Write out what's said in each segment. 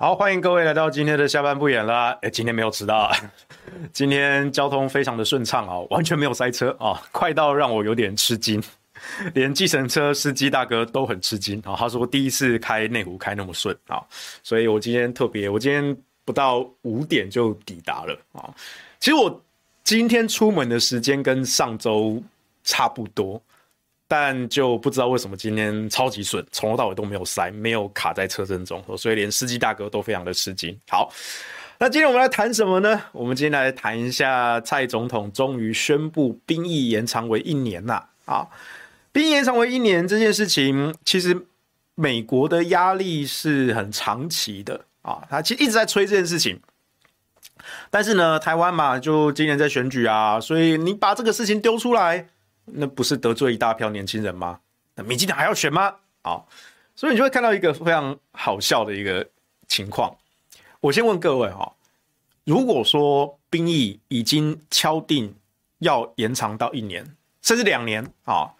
好，欢迎各位来到今天的下班不演啦！哎，今天没有迟到，今天交通非常的顺畅啊，完全没有塞车啊，快到让我有点吃惊，连计程车司机大哥都很吃惊啊。他说第一次开内湖开那么顺啊，所以我今天特别，我今天不到五点就抵达了啊。其实我今天出门的时间跟上周差不多。但就不知道为什么今天超级顺，从头到尾都没有塞，没有卡在车阵中，所以连司机大哥都非常的吃惊。好，那今天我们来谈什么呢？我们今天来谈一下蔡总统终于宣布兵役延长为一年呐。啊，兵役延长为一年这件事情，其实美国的压力是很长期的啊，他其实一直在催这件事情。但是呢，台湾嘛，就今年在选举啊，所以你把这个事情丢出来。那不是得罪一大票年轻人吗？那民进党还要选吗？啊，所以你就会看到一个非常好笑的一个情况。我先问各位哈，如果说兵役已经敲定要延长到一年，甚至两年啊，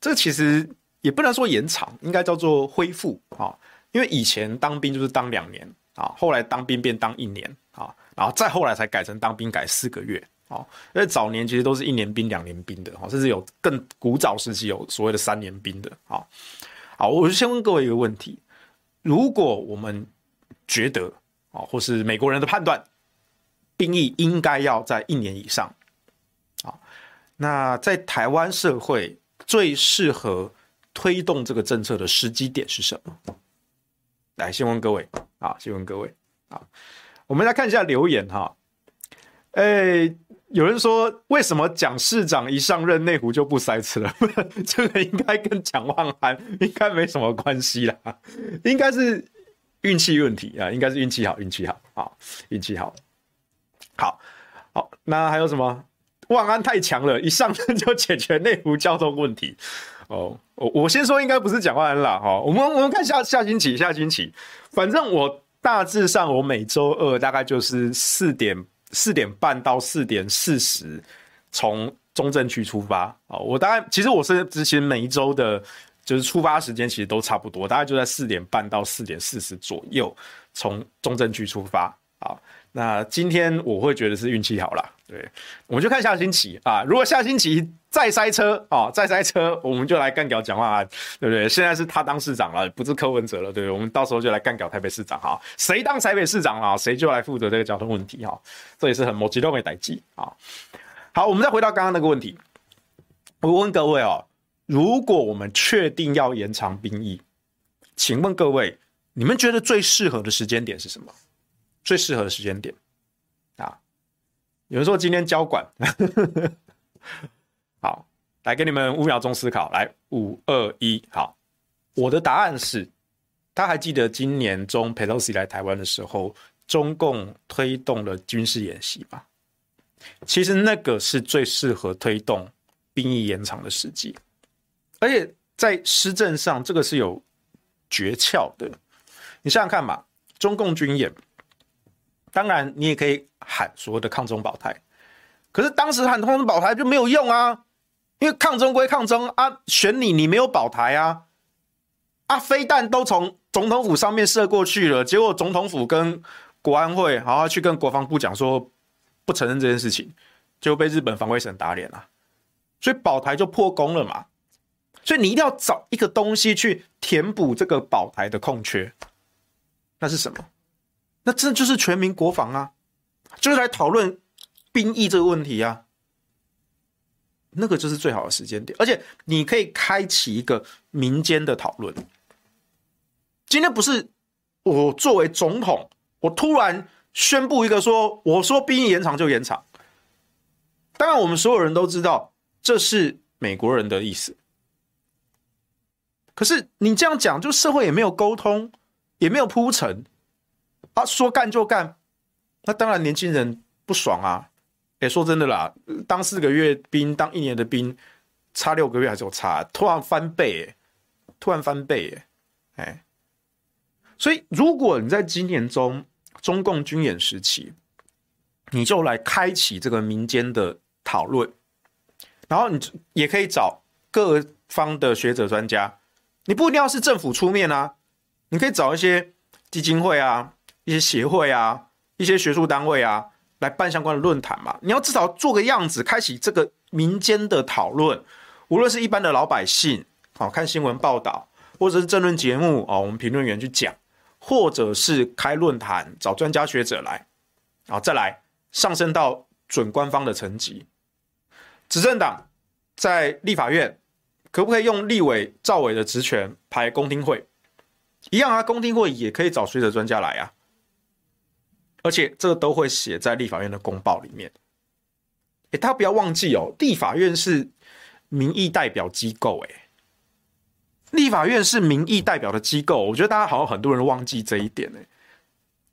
这其实也不能说延长，应该叫做恢复啊。因为以前当兵就是当两年啊，后来当兵变当一年啊，然后再后来才改成当兵改四个月。哦，因为早年其实都是一年兵、两年兵的，哦，甚至有更古早时期有所谓的三年兵的，好，好，我就先问各位一个问题：如果我们觉得，啊，或是美国人的判断，兵役应该要在一年以上，啊，那在台湾社会最适合推动这个政策的时机点是什么？来，先问各位，啊，先问各位，啊，我们来看一下留言，哈，哎。有人说，为什么蒋市长一上任内湖就不塞车了？这个应该跟蒋万安应该没什么关系啦，应该是运气问题啊，应该是运气好，运气好啊，运气好。好，好，那还有什么？万安太强了，一上任就解决内湖交通问题。哦，我我先说，应该不是蒋万安啦。哈，我们我们看下下星期，下星期，反正我大致上我每周二大概就是四点。四点半到四点四十，从中正区出发啊！我大概其实我是之前每一周的，就是出发时间其实都差不多，大概就在四点半到四点四十左右，从中正区出发啊。那今天我会觉得是运气好了，对，我们就看下星期啊。如果下星期再塞车啊，再塞车，我们就来干掉蒋万安，对不对？现在是他当市长了，不是柯文哲了，对不对？我们到时候就来干掉台北市长哈，谁当台北市长了，谁就来负责这个交通问题哈，这也是很莫吉多的代志啊。好，我们再回到刚刚那个问题，我问各位哦，如果我们确定要延长兵役，请问各位，你们觉得最适合的时间点是什么？最适合的时间点啊！有人说今天交管，好，来给你们五秒钟思考，来五二一，好，我的答案是，他还记得今年中佩洛西来台湾的时候，中共推动了军事演习吗？其实那个是最适合推动兵役延长的时机，而且在施政上，这个是有诀窍的。你想想看嘛，中共军演。当然，你也可以喊所谓的抗中保台，可是当时喊抗中保台就没有用啊，因为抗中归抗中啊，选你你没有保台啊，啊，飞弹都从总统府上面射过去了，结果总统府跟国安会好好去跟国防部讲说不承认这件事情，就被日本防卫省打脸了，所以保台就破功了嘛，所以你一定要找一个东西去填补这个保台的空缺，那是什么？那这就是全民国防啊，就是来讨论兵役这个问题啊。那个就是最好的时间点，而且你可以开启一个民间的讨论。今天不是我作为总统，我突然宣布一个说，我说兵役延长就延长。当然，我们所有人都知道这是美国人的意思。可是你这样讲，就社会也没有沟通，也没有铺陈，啊，说干就干，那当然年轻人不爽啊。哎，说真的啦，当四个月兵，当一年的兵，差六个月还是有差，突然翻倍，突然翻倍，哎，哎，所以如果你在今年中中共军演时期，你就来开启这个民间的讨论，然后你也可以找各方的学者专家，你不一定要是政府出面啊，你可以找一些基金会啊、一些协会啊、一些学术单位啊。来办相关的论坛嘛？你要至少做个样子，开启这个民间的讨论。无论是一般的老百姓，好看新闻报道，或者是政论节目哦，我们评论员去讲，或者是开论坛找专家学者来，啊再来上升到准官方的层级。执政党在立法院可不可以用立委、赵委的职权排公听会？一样啊，公听会也可以找学者专家来啊。而且这个都会写在立法院的公报里面。哎，大家不要忘记哦，立法院是民意代表机构。哎，立法院是民意代表的机构，我觉得大家好像很多人忘记这一点。哎，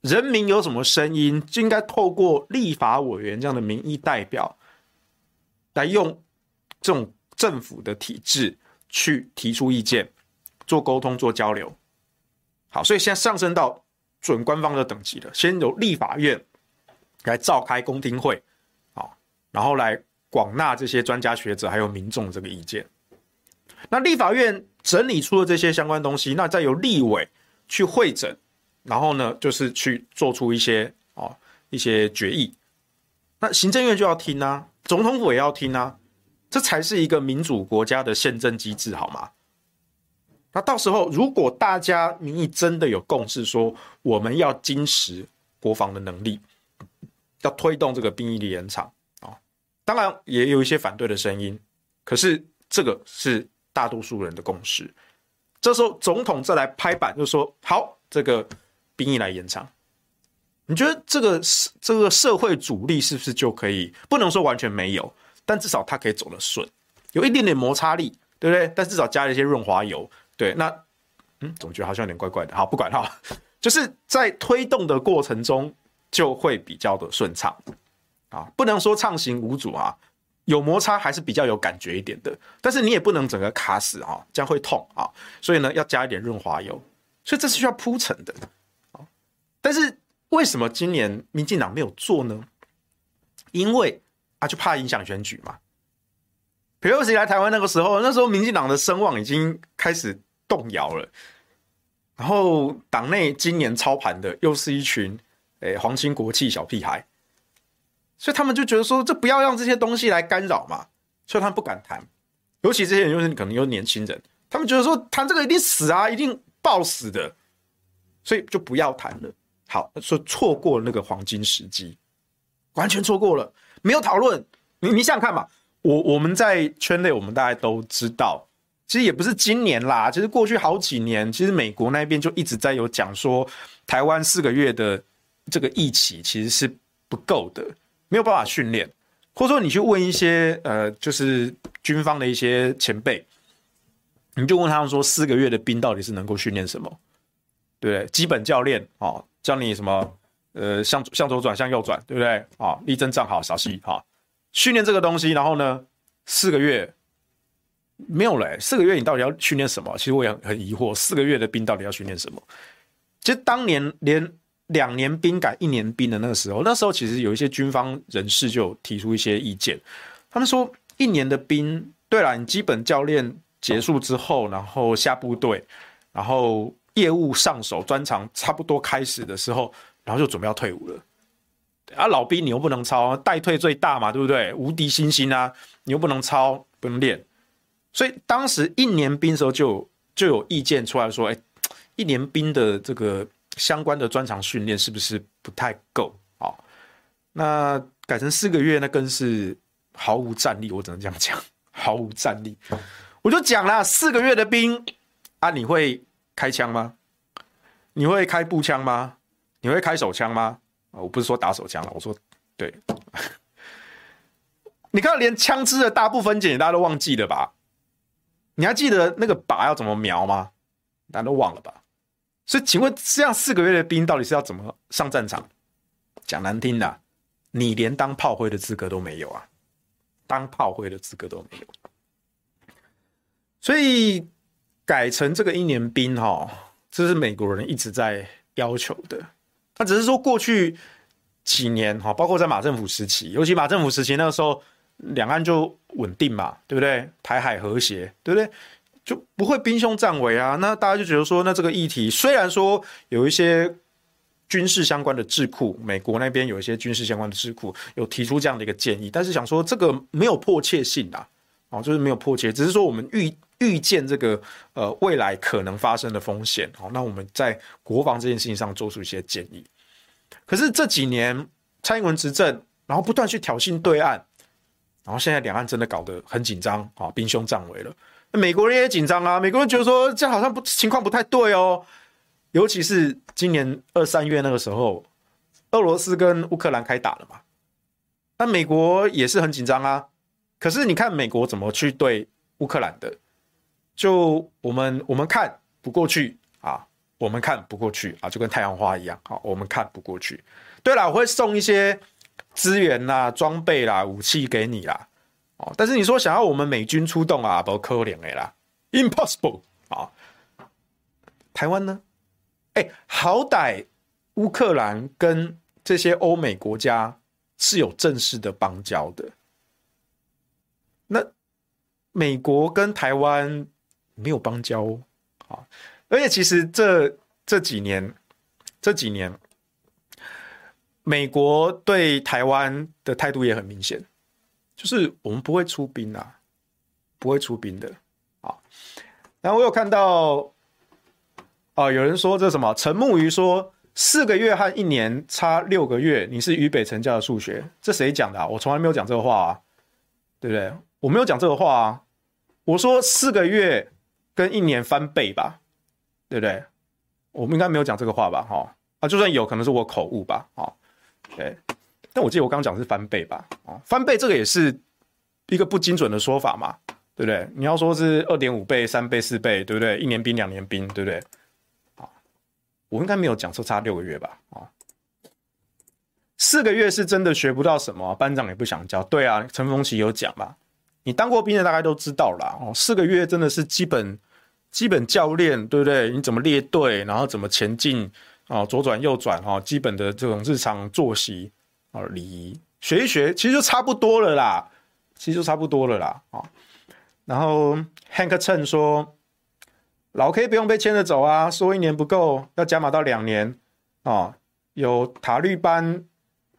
人民有什么声音，就应该透过立法委员这样的民意代表，来用这种政府的体制去提出意见、做沟通、做交流。好，所以现在上升到。准官方的等级的，先由立法院来召开公听会，啊，然后来广纳这些专家学者还有民众这个意见。那立法院整理出了这些相关东西，那再由立委去会诊，然后呢，就是去做出一些哦一些决议。那行政院就要听啊，总统府也要听啊，这才是一个民主国家的宪政机制，好吗？那到时候，如果大家民意真的有共识，说我们要坚持国防的能力，要推动这个兵役的延长啊，当然也有一些反对的声音，可是这个是大多数人的共识。这时候总统再来拍板，就说好，这个兵役来延长。你觉得这个这个社会主力是不是就可以？不能说完全没有，但至少它可以走得顺，有一点点摩擦力，对不对？但至少加了一些润滑油。对，那嗯，总觉得好像有点怪怪的。好，不管哈，就是在推动的过程中就会比较的顺畅啊，不能说畅行无阻啊，有摩擦还是比较有感觉一点的。但是你也不能整个卡死啊，这样会痛啊。所以呢，要加一点润滑油，所以这是需要铺陈的。但是为什么今年民进党没有做呢？因为啊，就怕影响选举嘛。裴洛西来台湾那个时候，那时候民进党的声望已经开始。动摇了，然后党内今年操盘的又是一群诶皇亲国戚小屁孩，所以他们就觉得说，这不要让这些东西来干扰嘛，所以他们不敢谈。尤其这些人又是可能有年轻人，他们觉得说谈这个一定死啊，一定爆死的，所以就不要谈了。好，说错过了那个黄金时机，完全错过了，没有讨论。你你想想看嘛，我我们在圈内，我们大家都知道。其实也不是今年啦，其实过去好几年，其实美国那边就一直在有讲说，台湾四个月的这个役期其实是不够的，没有办法训练，或者说你去问一些呃，就是军方的一些前辈，你就问他们说，四个月的兵到底是能够训练什么？对不对？基本教练哦，教你什么？呃，向向左转，向右转，对不对？啊、哦，立正站好，稍息，哈，训练这个东西，然后呢，四个月。没有嘞，四个月你到底要训练什么？其实我也很疑惑，四个月的兵到底要训练什么？其实当年连两年兵改一年兵的那个时候，那时候其实有一些军方人士就提出一些意见，他们说一年的兵，对了，你基本教练结束之后，然后下部队，然后业务上手，专长差不多开始的时候，然后就准备要退伍了。啊，老兵你又不能操，代退最大嘛，对不对？无敌星星啊，你又不能操，不能练。所以当时一年兵的时候就就有意见出来说，哎，一年兵的这个相关的专长训练是不是不太够？哦，那改成四个月，那更是毫无战力。我只能这样讲，毫无战力。我就讲了，四个月的兵啊，你会开枪吗？你会开步枪吗？你会开手枪吗？啊我不是说打手枪了，我说对。你看，连枪支的大部分检大家都忘记了吧？你还记得那个靶要怎么瞄吗？大家都忘了吧？所以，请问这样四个月的兵到底是要怎么上战场？讲难听的，你连当炮灰的资格都没有啊！当炮灰的资格都没有。所以改成这个一年兵哈，这是美国人一直在要求的。他只是说过去几年哈，包括在马政府时期，尤其马政府时期那个时候。两岸就稳定嘛，对不对？台海和谐，对不对？就不会兵凶战危啊。那大家就觉得说，那这个议题虽然说有一些军事相关的智库，美国那边有一些军事相关的智库有提出这样的一个建议，但是想说这个没有迫切性啊，哦，就是没有迫切，只是说我们预预见这个呃未来可能发生的风险，好，那我们在国防这件事情上做出一些建议。可是这几年蔡英文执政，然后不断去挑衅对岸。然后现在两岸真的搞得很紧张啊，兵凶战危了。美国人也紧张啊，美国人觉得说这好像不情况不太对哦。尤其是今年二三月那个时候，俄罗斯跟乌克兰开打了嘛，那美国也是很紧张啊。可是你看美国怎么去对乌克兰的？就我们我们看不过去啊，我们看不过去啊，就跟太阳花一样啊，我们看不过去。对了，我会送一些。资源啦、装备啦、武器给你啦，哦，但是你说想要我们美军出动啊，不可能的啦，impossible 啊。台湾呢？哎、好歹乌克兰跟这些欧美国家是有正式的邦交的，那美国跟台湾没有邦交啊。而且其实这这几年，这几年。美国对台湾的态度也很明显，就是我们不会出兵啊，不会出兵的啊。然后我有看到，啊，有人说这什么？陈木鱼说四个月和一年差六个月，你是于北辰教的数学，这谁讲的啊？我从来没有讲这个话啊，对不对？我没有讲这个话啊。我说四个月跟一年翻倍吧，对不对？我们应该没有讲这个话吧？哈啊，就算有可能是我口误吧，啊。对，但我记得我刚刚讲的是翻倍吧？哦，翻倍这个也是一个不精准的说法嘛，对不对？你要说是二点五倍、三倍、四倍，对不对？一年兵、两年兵，对不对？啊，我应该没有讲说差六个月吧？啊，四个月是真的学不到什么，班长也不想教。对啊，陈峰奇有讲吧？你当过兵的大概都知道啦。哦，四个月真的是基本基本教练，对不对？你怎么列队，然后怎么前进？啊，左转右转哈，基本的这种日常作息啊礼仪学一学，其实就差不多了啦，其实就差不多了啦啊。然后 Hank Chen 说，老 K 不用被牵着走啊，说一年不够，要加码到两年啊。有塔绿班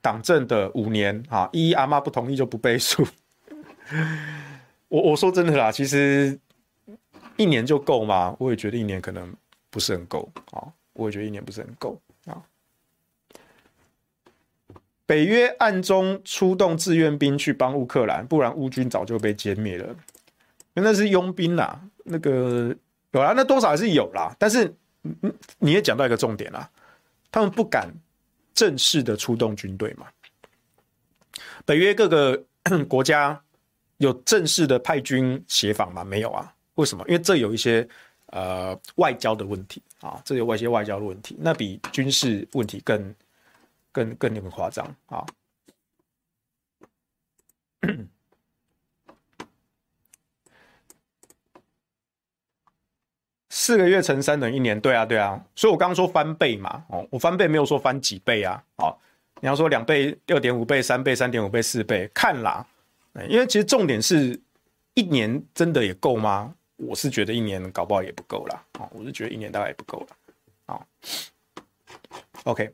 党政的五年啊，一阿妈不同意就不背书。我我说真的啦，其实一年就够吗？我也觉得一年可能不是很够啊。我也觉得一年不是很够啊。北约暗中出动志愿兵去帮乌克兰，不然乌军早就被歼灭了。那是佣兵啦，那个有啦，那多少还是有啦。但是你也讲到一个重点啦，他们不敢正式的出动军队嘛。北约各个 国家有正式的派军协防吗？没有啊。为什么？因为这有一些。呃，外交的问题。啊，这有一些外交的问题，那比军事问题更、更、更那么夸张。啊。四个月乘三等于一年，对啊，对啊，所以我刚刚说翻倍嘛，哦，我翻倍没有说翻几倍啊，哦，你要说两倍、六点五倍、三倍、三点五倍、四倍，看啦，因为其实重点是一年真的也够吗？我是觉得一年搞不好也不够啦。啊！我是觉得一年大概也不够了啊。OK，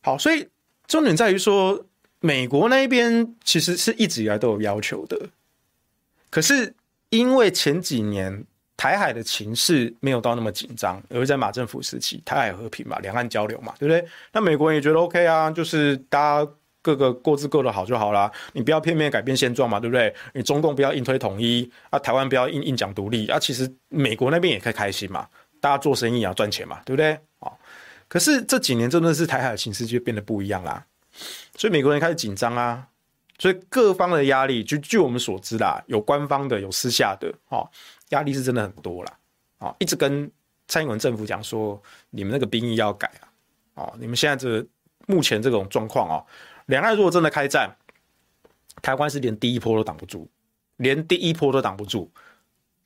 好，所以重点在于说，美国那边其实是一直以来都有要求的，可是因为前几年台海的情势没有到那么紧张，而在马政府时期，台海和平嘛，两岸交流嘛，对不对？那美国人也觉得 OK 啊，就是大家。各个各自过得好就好啦，你不要片面改变现状嘛，对不对？你中共不要硬推统一啊，台湾不要硬硬讲独立啊，其实美国那边也可以开心嘛，大家做生意啊赚钱嘛，对不对？可是这几年真的是台海的形势就变得不一样啦，所以美国人开始紧张啊，所以各方的压力，就据我们所知啦，有官方的，有私下的，哦，压力是真的很多啦，哦，一直跟蔡英文政府讲说，你们那个兵役要改啊，哦，你们现在这目前这种状况哦，两岸如果真的开战，台湾是连第一波都挡不住，连第一波都挡不住。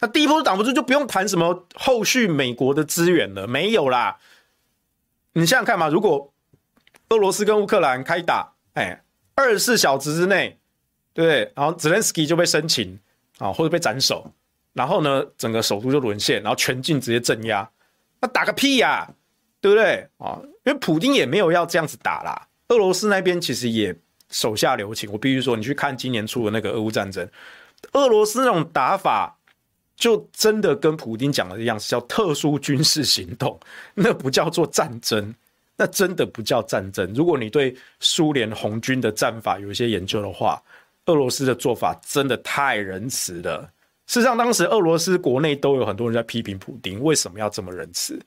那第一波都挡不住，就不用谈什么后续美国的资源了，没有啦。你想想看嘛，如果俄罗斯跟乌克兰开打，哎，二十四小时之内，对不对？然后泽连斯基就被生擒啊，或者被斩首，然后呢，整个首都就沦陷，然后全境直接镇压，那打个屁呀、啊，对不对？啊，因为普丁也没有要这样子打啦。俄罗斯那边其实也手下留情，我必须说，你去看今年初的那个俄乌战争，俄罗斯那种打法。就真的跟普丁讲的一样，是叫特殊军事行动，那不叫做战争，那真的不叫战争。如果你对苏联红军的战法有一些研究的话，俄罗斯的做法真的太仁慈了。事实上，当时俄罗斯国内都有很多人在批评普丁为什么要这么仁慈。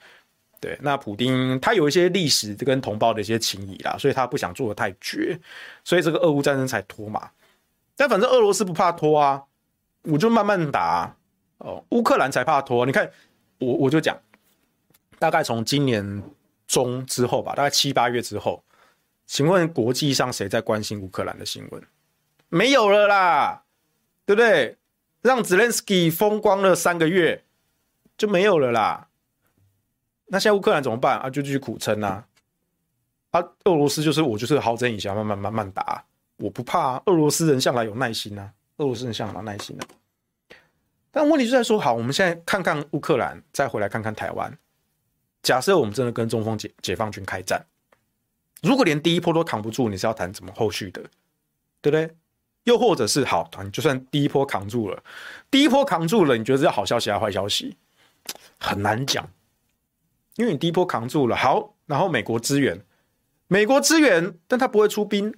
对，那普丁他有一些历史跟同胞的一些情谊啦，所以他不想做得太绝，所以这个俄乌战争才拖嘛。但反正俄罗斯不怕拖啊，我就慢慢打。哦，乌克兰才怕拖。你看，我我就讲，大概从今年中之后吧，大概七八月之后，请问国际上谁在关心乌克兰的新闻？没有了啦，对不对？让 Zelensky 风光了三个月，就没有了啦。那现在乌克兰怎么办啊？就继续苦撑啊。啊，俄罗斯就是我就是好整以暇，慢慢慢慢打，我不怕啊。俄罗斯人向来有耐心啊，俄罗斯人向来有耐心的啊。但问题就在说，好，我们现在看看乌克兰，再回来看看台湾。假设我们真的跟中方解解放军开战，如果连第一波都扛不住，你是要谈怎么后续的，对不对？又或者是好，就算第一波扛住了，第一波扛住了，你觉得是好消息还是坏消息？很难讲，因为你第一波扛住了，好，然后美国支援，美国支援，但他不会出兵，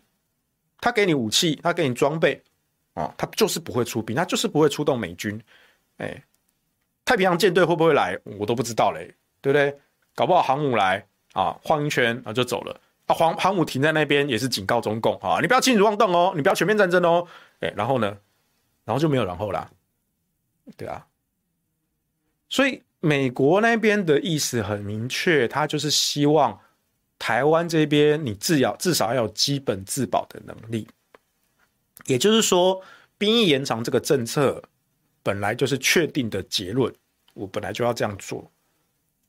他给你武器，他给你装备，哦，他就是不会出兵，他就是不会出动美军。哎，太平洋舰队会不会来？我都不知道嘞，对不对？搞不好航母来啊，晃一圈啊就走了啊。航航母停在那边也是警告中共啊，你不要轻举妄动哦，你不要全面战争哦。哎，然后呢，然后就没有然后啦，对啊。所以美国那边的意思很明确，他就是希望台湾这边你至少至少要有基本自保的能力。也就是说，兵役延长这个政策。本来就是确定的结论，我本来就要这样做。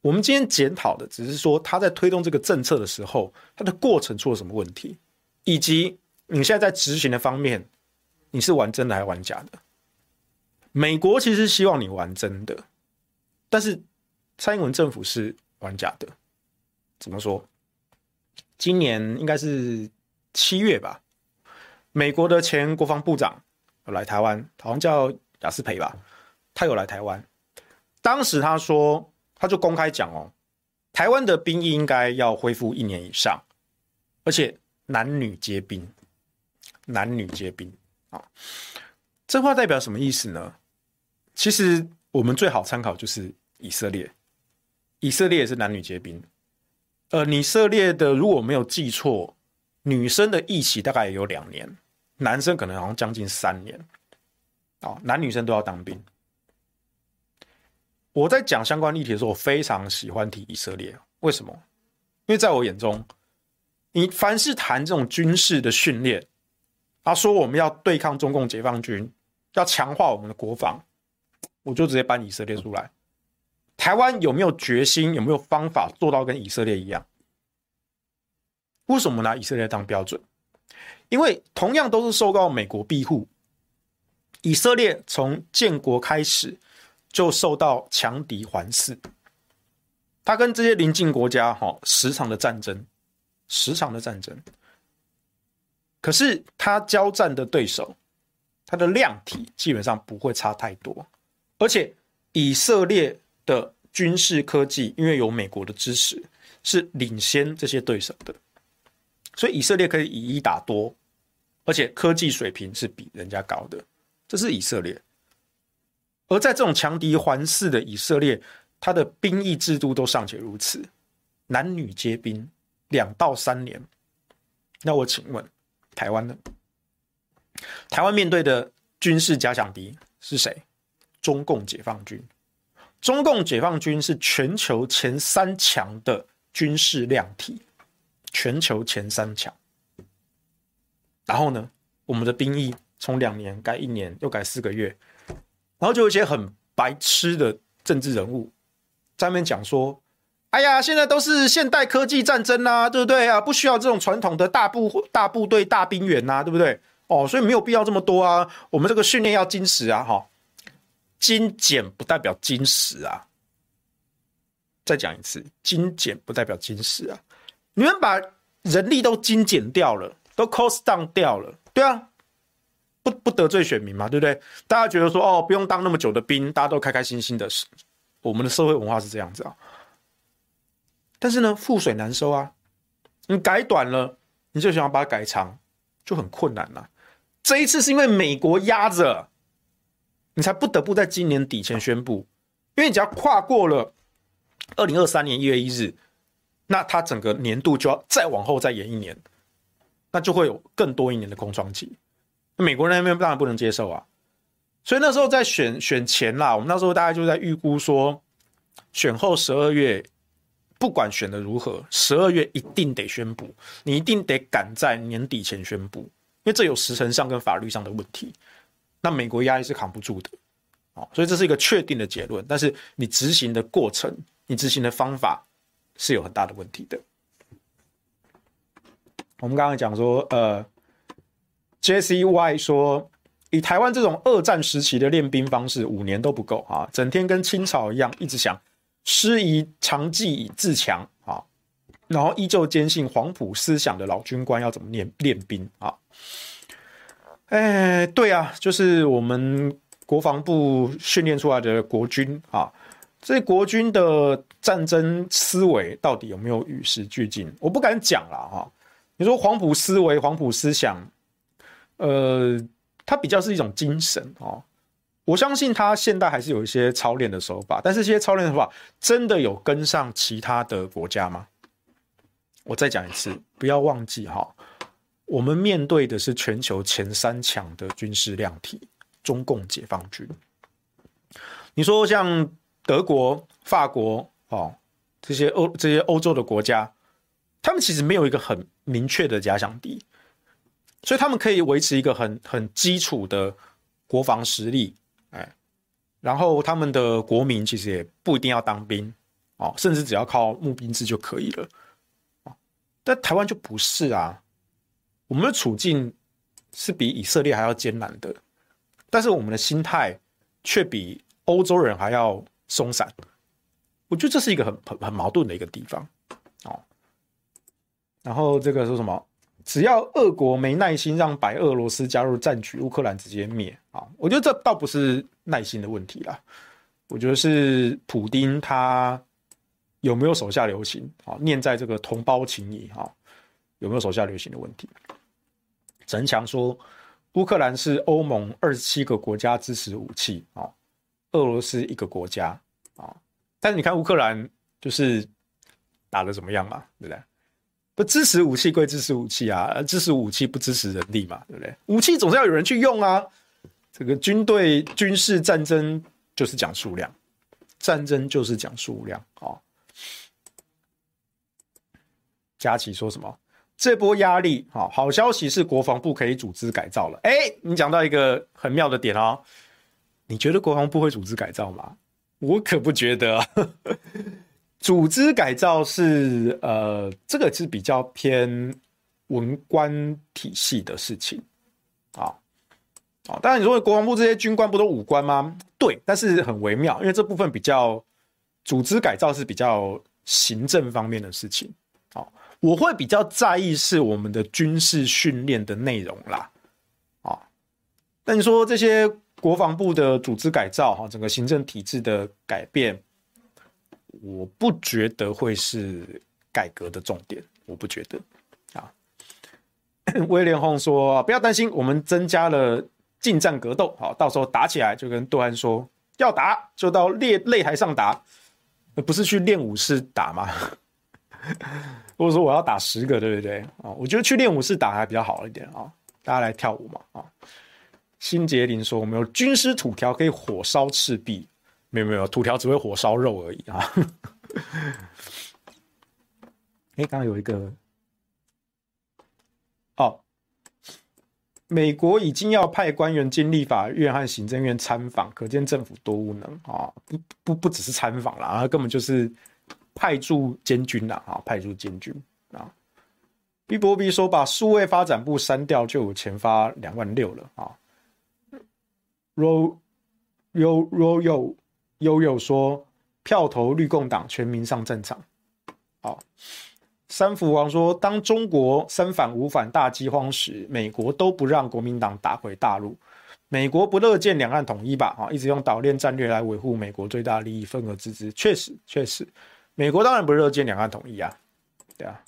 我们今天检讨的只是说他在推动这个政策的时候，他的过程出了什么问题，以及你现在在执行的方面，你是玩真的还是玩假的？美国其实希望你玩真的，但是蔡英文政府是玩假的。怎么说？今年应该是七月吧，美国的前国防部长来台湾，好像叫。雅斯培吧，他有来台湾。当时他说，他就公开讲哦，台湾的兵役应该要恢复一年以上，而且男女皆兵，男女皆兵啊。这话代表什么意思呢？其实我们最好参考就是以色列，以色列也是男女皆兵。呃，以色列的如果没有记错，女生的役期大概也有两年，男生可能好像将近三年。啊，男女生都要当兵。我在讲相关议题的时候，我非常喜欢提以色列。为什么？因为在我眼中，你凡是谈这种军事的训练，他说我们要对抗中共解放军，要强化我们的国防，我就直接搬以色列出来。台湾有没有决心？有没有方法做到跟以色列一样？为什么拿以色列当标准？因为同样都是受到美国庇护。以色列从建国开始就受到强敌环伺，他跟这些邻近国家哈时常的战争，时常的战争。可是他交战的对手，他的量体基本上不会差太多，而且以色列的军事科技因为有美国的支持，是领先这些对手的，所以以色列可以以一打多，而且科技水平是比人家高的。这是以色列，而在这种强敌环伺的以色列，他的兵役制度都尚且如此，男女皆兵，两到三年。那我请问，台湾呢？台湾面对的军事假想敌是谁？中共解放军。中共解放军是全球前三强的军事量体，全球前三强。然后呢，我们的兵役从两年改一年，又改四个月，然后就有一些很白痴的政治人物在那边讲说。哎呀，现在都是现代科技战争呐、对不对啊？不需要这种传统的大部大部队、大兵员呐、对不对？哦，所以没有必要这么多啊。我们这个训练要精实啊，哈，精简不代表精实啊。再讲一次，精简不代表精实啊。你们把人力都精简掉了，都 cost down 掉了，对啊，不不得罪选民嘛，对不对？大家觉得说哦，不用当那么久的兵，大家都开开心心的。我们的社会文化是这样子啊。但是呢，覆水难收啊！你改短了，你就想要把它改长，就很困难了。这一次是因为美国压着，你才不得不在今年底前宣布。因为你只要跨过了二零二三年一月一日，那它整个年度就要再往后再延一年，那就会有更多一年的空窗期。美国人那边当然不能接受啊，所以那时候在选选前啦，我们那时候大概就在预估说，选后十二月。不管选的如何，十二月一定得宣布，你一定得赶在年底前宣布，因为这有时程上跟法律上的问题，那美国压力是扛不住的，所以这是一个确定的结论，但是你执行的过程，你执行的方法是有很大的问题的。我们刚刚讲说，呃，J.C. Y 说，以台湾这种二战时期的练兵方式，五年都不够啊，整天跟清朝一样，一直想。师夷长技以自强啊，然后依旧坚信黄埔思想的老军官要怎么练练兵啊？哎，对啊，就是我们国防部训练出来的国军啊，这国军的战争思维到底有没有与时俱进？我不敢讲了哈。你说黄埔思维、黄埔思想，呃，它比较是一种精神啊。我相信他现代还是有一些操练的手法，但是这些操练的手法真的有跟上其他的国家吗？我再讲一次，不要忘记哈，我们面对的是全球前三强的军事量体——中共解放军。你说像德国、法国哦，这些欧这些欧洲的国家，他们其实没有一个很明确的假想敌，所以他们可以维持一个很很基础的国防实力。哎，然后他们的国民其实也不一定要当兵哦，甚至只要靠募兵制就可以了。但台湾就不是啊，我们的处境是比以色列还要艰难的，但是我们的心态却比欧洲人还要松散。我觉得这是一个很很很矛盾的一个地方哦。然后这个说什么？只要俄国没耐心让白俄罗斯加入战局，乌克兰直接灭啊！我觉得这倒不是耐心的问题啦，我觉得是普丁他有没有手下留情啊？念在这个同胞情谊哈，有没有手下留情的问题？陈强说，乌克兰是欧盟二十七个国家支持武器啊，俄罗斯一个国家啊，但是你看乌克兰就是打得怎么样嘛，对不对？不支持武器归支持武器啊，支持武器不支持人力嘛，对不对？武器总是要有人去用啊。这个军队军事战争就是讲数量，战争就是讲数量啊、哦。佳琪说什么？这波压力，好，好消息是国防部可以组织改造了。哎，你讲到一个很妙的点哦。你觉得国防部会组织改造吗？我可不觉得。组织改造是呃，这个是比较偏文官体系的事情啊啊！当然，你说国防部这些军官不都武官吗？对，但是很微妙，因为这部分比较组织改造是比较行政方面的事情啊。我会比较在意是我们的军事训练的内容啦啊。但你说这些国防部的组织改造哈，整个行政体制的改变。我不觉得会是改革的重点，我不觉得啊。威廉轰说：“不要担心，我们增加了近战格斗，好，到时候打起来就跟杜安说，要打就到擂擂台上打，不是去练武室打吗？或者说我要打十个，对不对啊？我觉得去练武室打还比较好一点啊，大家来跳舞嘛啊。新杰林说：“我们有军师土条可以火烧赤壁，没有没有，土条只会火烧肉而已啊。” 哎，刚刚有一个哦，美国已经要派官员进立法院和行政院参访，可见政府多无能啊！不不不只是参访了啊，根本就是派驻监军了啊！派驻监军啊！B 波 B 说：“把数位发展部删掉，就有钱发两万六了啊！” ro yo ro yo 悠悠说，票投绿共党，全民上战场。好，三福王说，当中国三反五反大饥荒时，美国都不让国民党打回大陆。美国不乐见两岸统一吧？啊，一直用岛链战略来维护美国最大利益，分而治之。确实，确实，美国当然不热见两岸统一啊。对啊，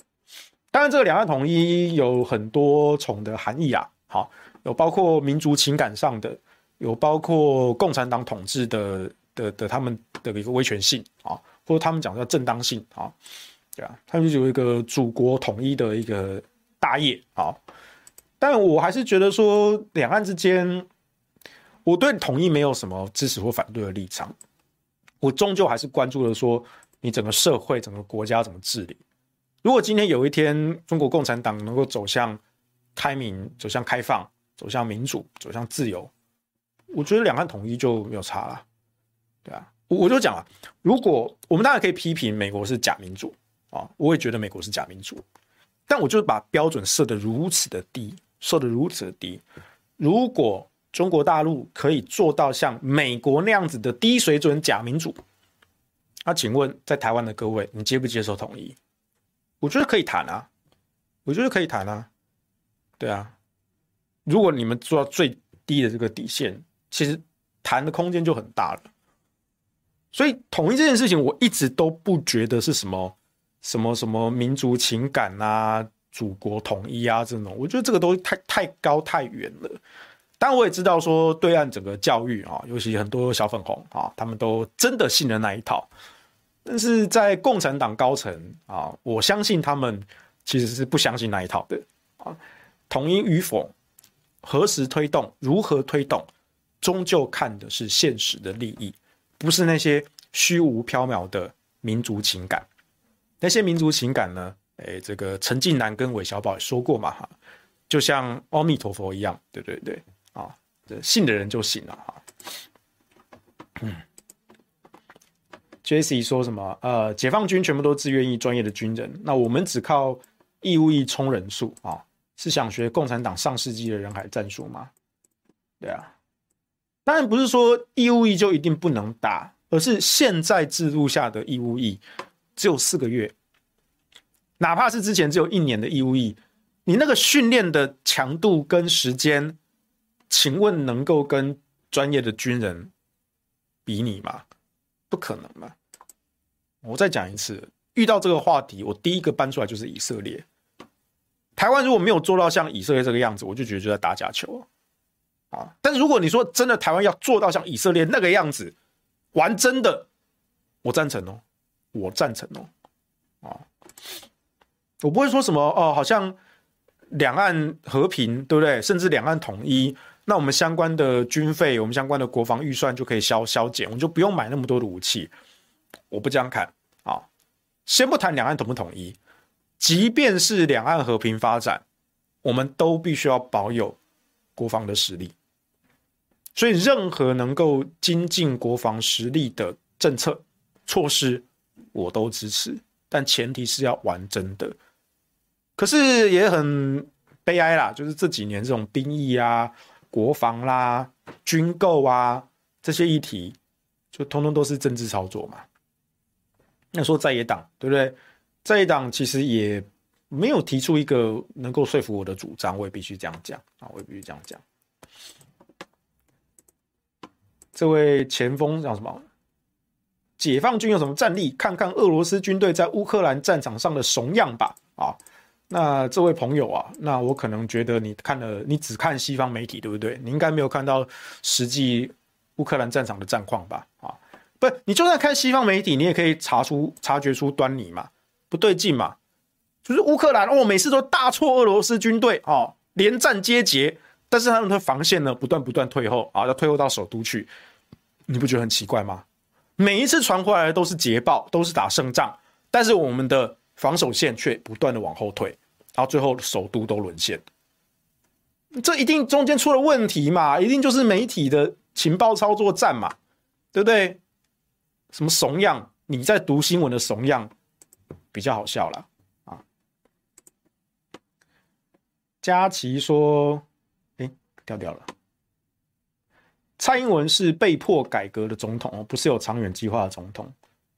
当然这个两岸统一有很多重的含义啊。好，有包括民族情感上的。有包括共产党统治的的的他们的一个威权性啊，或者他们讲的正当性啊，对啊，他们有一个祖国统一的一个大业啊。但我还是觉得说，两岸之间，我对统一没有什么支持或反对的立场。我终究还是关注了说，你整个社会、整个国家怎么治理。如果今天有一天中国共产党能够走向开明、走向开放、走向民主、走向自由。我觉得两岸统一就没有差了，对啊，我我就讲了，如果我们当然可以批评美国是假民主啊，我也觉得美国是假民主，但我就是把标准设得如此的低，设得如此的低。如果中国大陆可以做到像美国那样子的低水准假民主，那请问在台湾的各位，你接不接受统一？我觉得可以谈啊，我觉得可以谈啊，对啊，如果你们做到最低的这个底线。其实谈的空间就很大了，所以统一这件事情，我一直都不觉得是什么什么什么民族情感啊、祖国统一啊这种，我觉得这个都太太高太远了。但我也知道说，对岸整个教育啊，尤其很多小粉红啊，他们都真的信了那一套。但是在共产党高层啊，我相信他们其实是不相信那一套的啊。统一与否，何时推动，如何推动？终究看的是现实的利益，不是那些虚无缥缈的民族情感。那些民族情感呢？诶，这个陈近南跟韦小宝也说过嘛，哈，就像阿弥陀佛一样，对对对，啊，这信的人就信了哈。嗯，Jesse 说什么？呃，解放军全部都自愿役专业的军人，那我们只靠义务役充人数啊？是想学共产党上世纪的人海战术吗？对啊。当然不是说义务役就一定不能打，而是现在制度下的义务役只有四个月，哪怕是之前只有一年的义务役，你那个训练的强度跟时间，请问能够跟专业的军人比拟吗？不可能嘛！我再讲一次，遇到这个话题，我第一个搬出来就是以色列。台湾如果没有做到像以色列这个样子，我就觉得就在打假球。啊！但是如果你说真的，台湾要做到像以色列那个样子，玩真的，我赞成哦，我赞成哦，啊，我不会说什么哦，好像两岸和平，对不对？甚至两岸统一，那我们相关的军费，我们相关的国防预算就可以消削减，我们就不用买那么多的武器。我不这样看啊！先不谈两岸统不统一，即便是两岸和平发展，我们都必须要保有国防的实力。所以，任何能够精进国防实力的政策措施，我都支持，但前提是要完整的。可是也很悲哀啦，就是这几年这种兵役啊、国防啦、军购啊这些议题，就通通都是政治操作嘛。那说在野党对不对？在野党其实也没有提出一个能够说服我的主张，我也必须这样讲啊，我也必须这样讲。这位前锋叫什么？解放军有什么战力？看看俄罗斯军队在乌克兰战场上的怂样吧！啊，那这位朋友啊，那我可能觉得你看了，你只看西方媒体，对不对？你应该没有看到实际乌克兰战场的战况吧？啊，不，你就算看西方媒体，你也可以查出、察觉出端倪嘛。不对劲嘛，就是乌克兰哦，每次都大挫俄罗斯军队哦，连战皆捷，但是他们的防线呢不断不断退后啊，要退后到首都去，你不觉得很奇怪吗？每一次传回来的都是捷报，都是打胜仗，但是我们的防守线却不断的往后退，然后最后首都都沦陷。这一定中间出了问题嘛？一定就是媒体的情报操作战嘛，对不对？什么怂样？你在读新闻的怂样比较好笑了啊！佳琪说：“哎，掉掉了。蔡英文是被迫改革的总统哦，不是有长远计划的总统。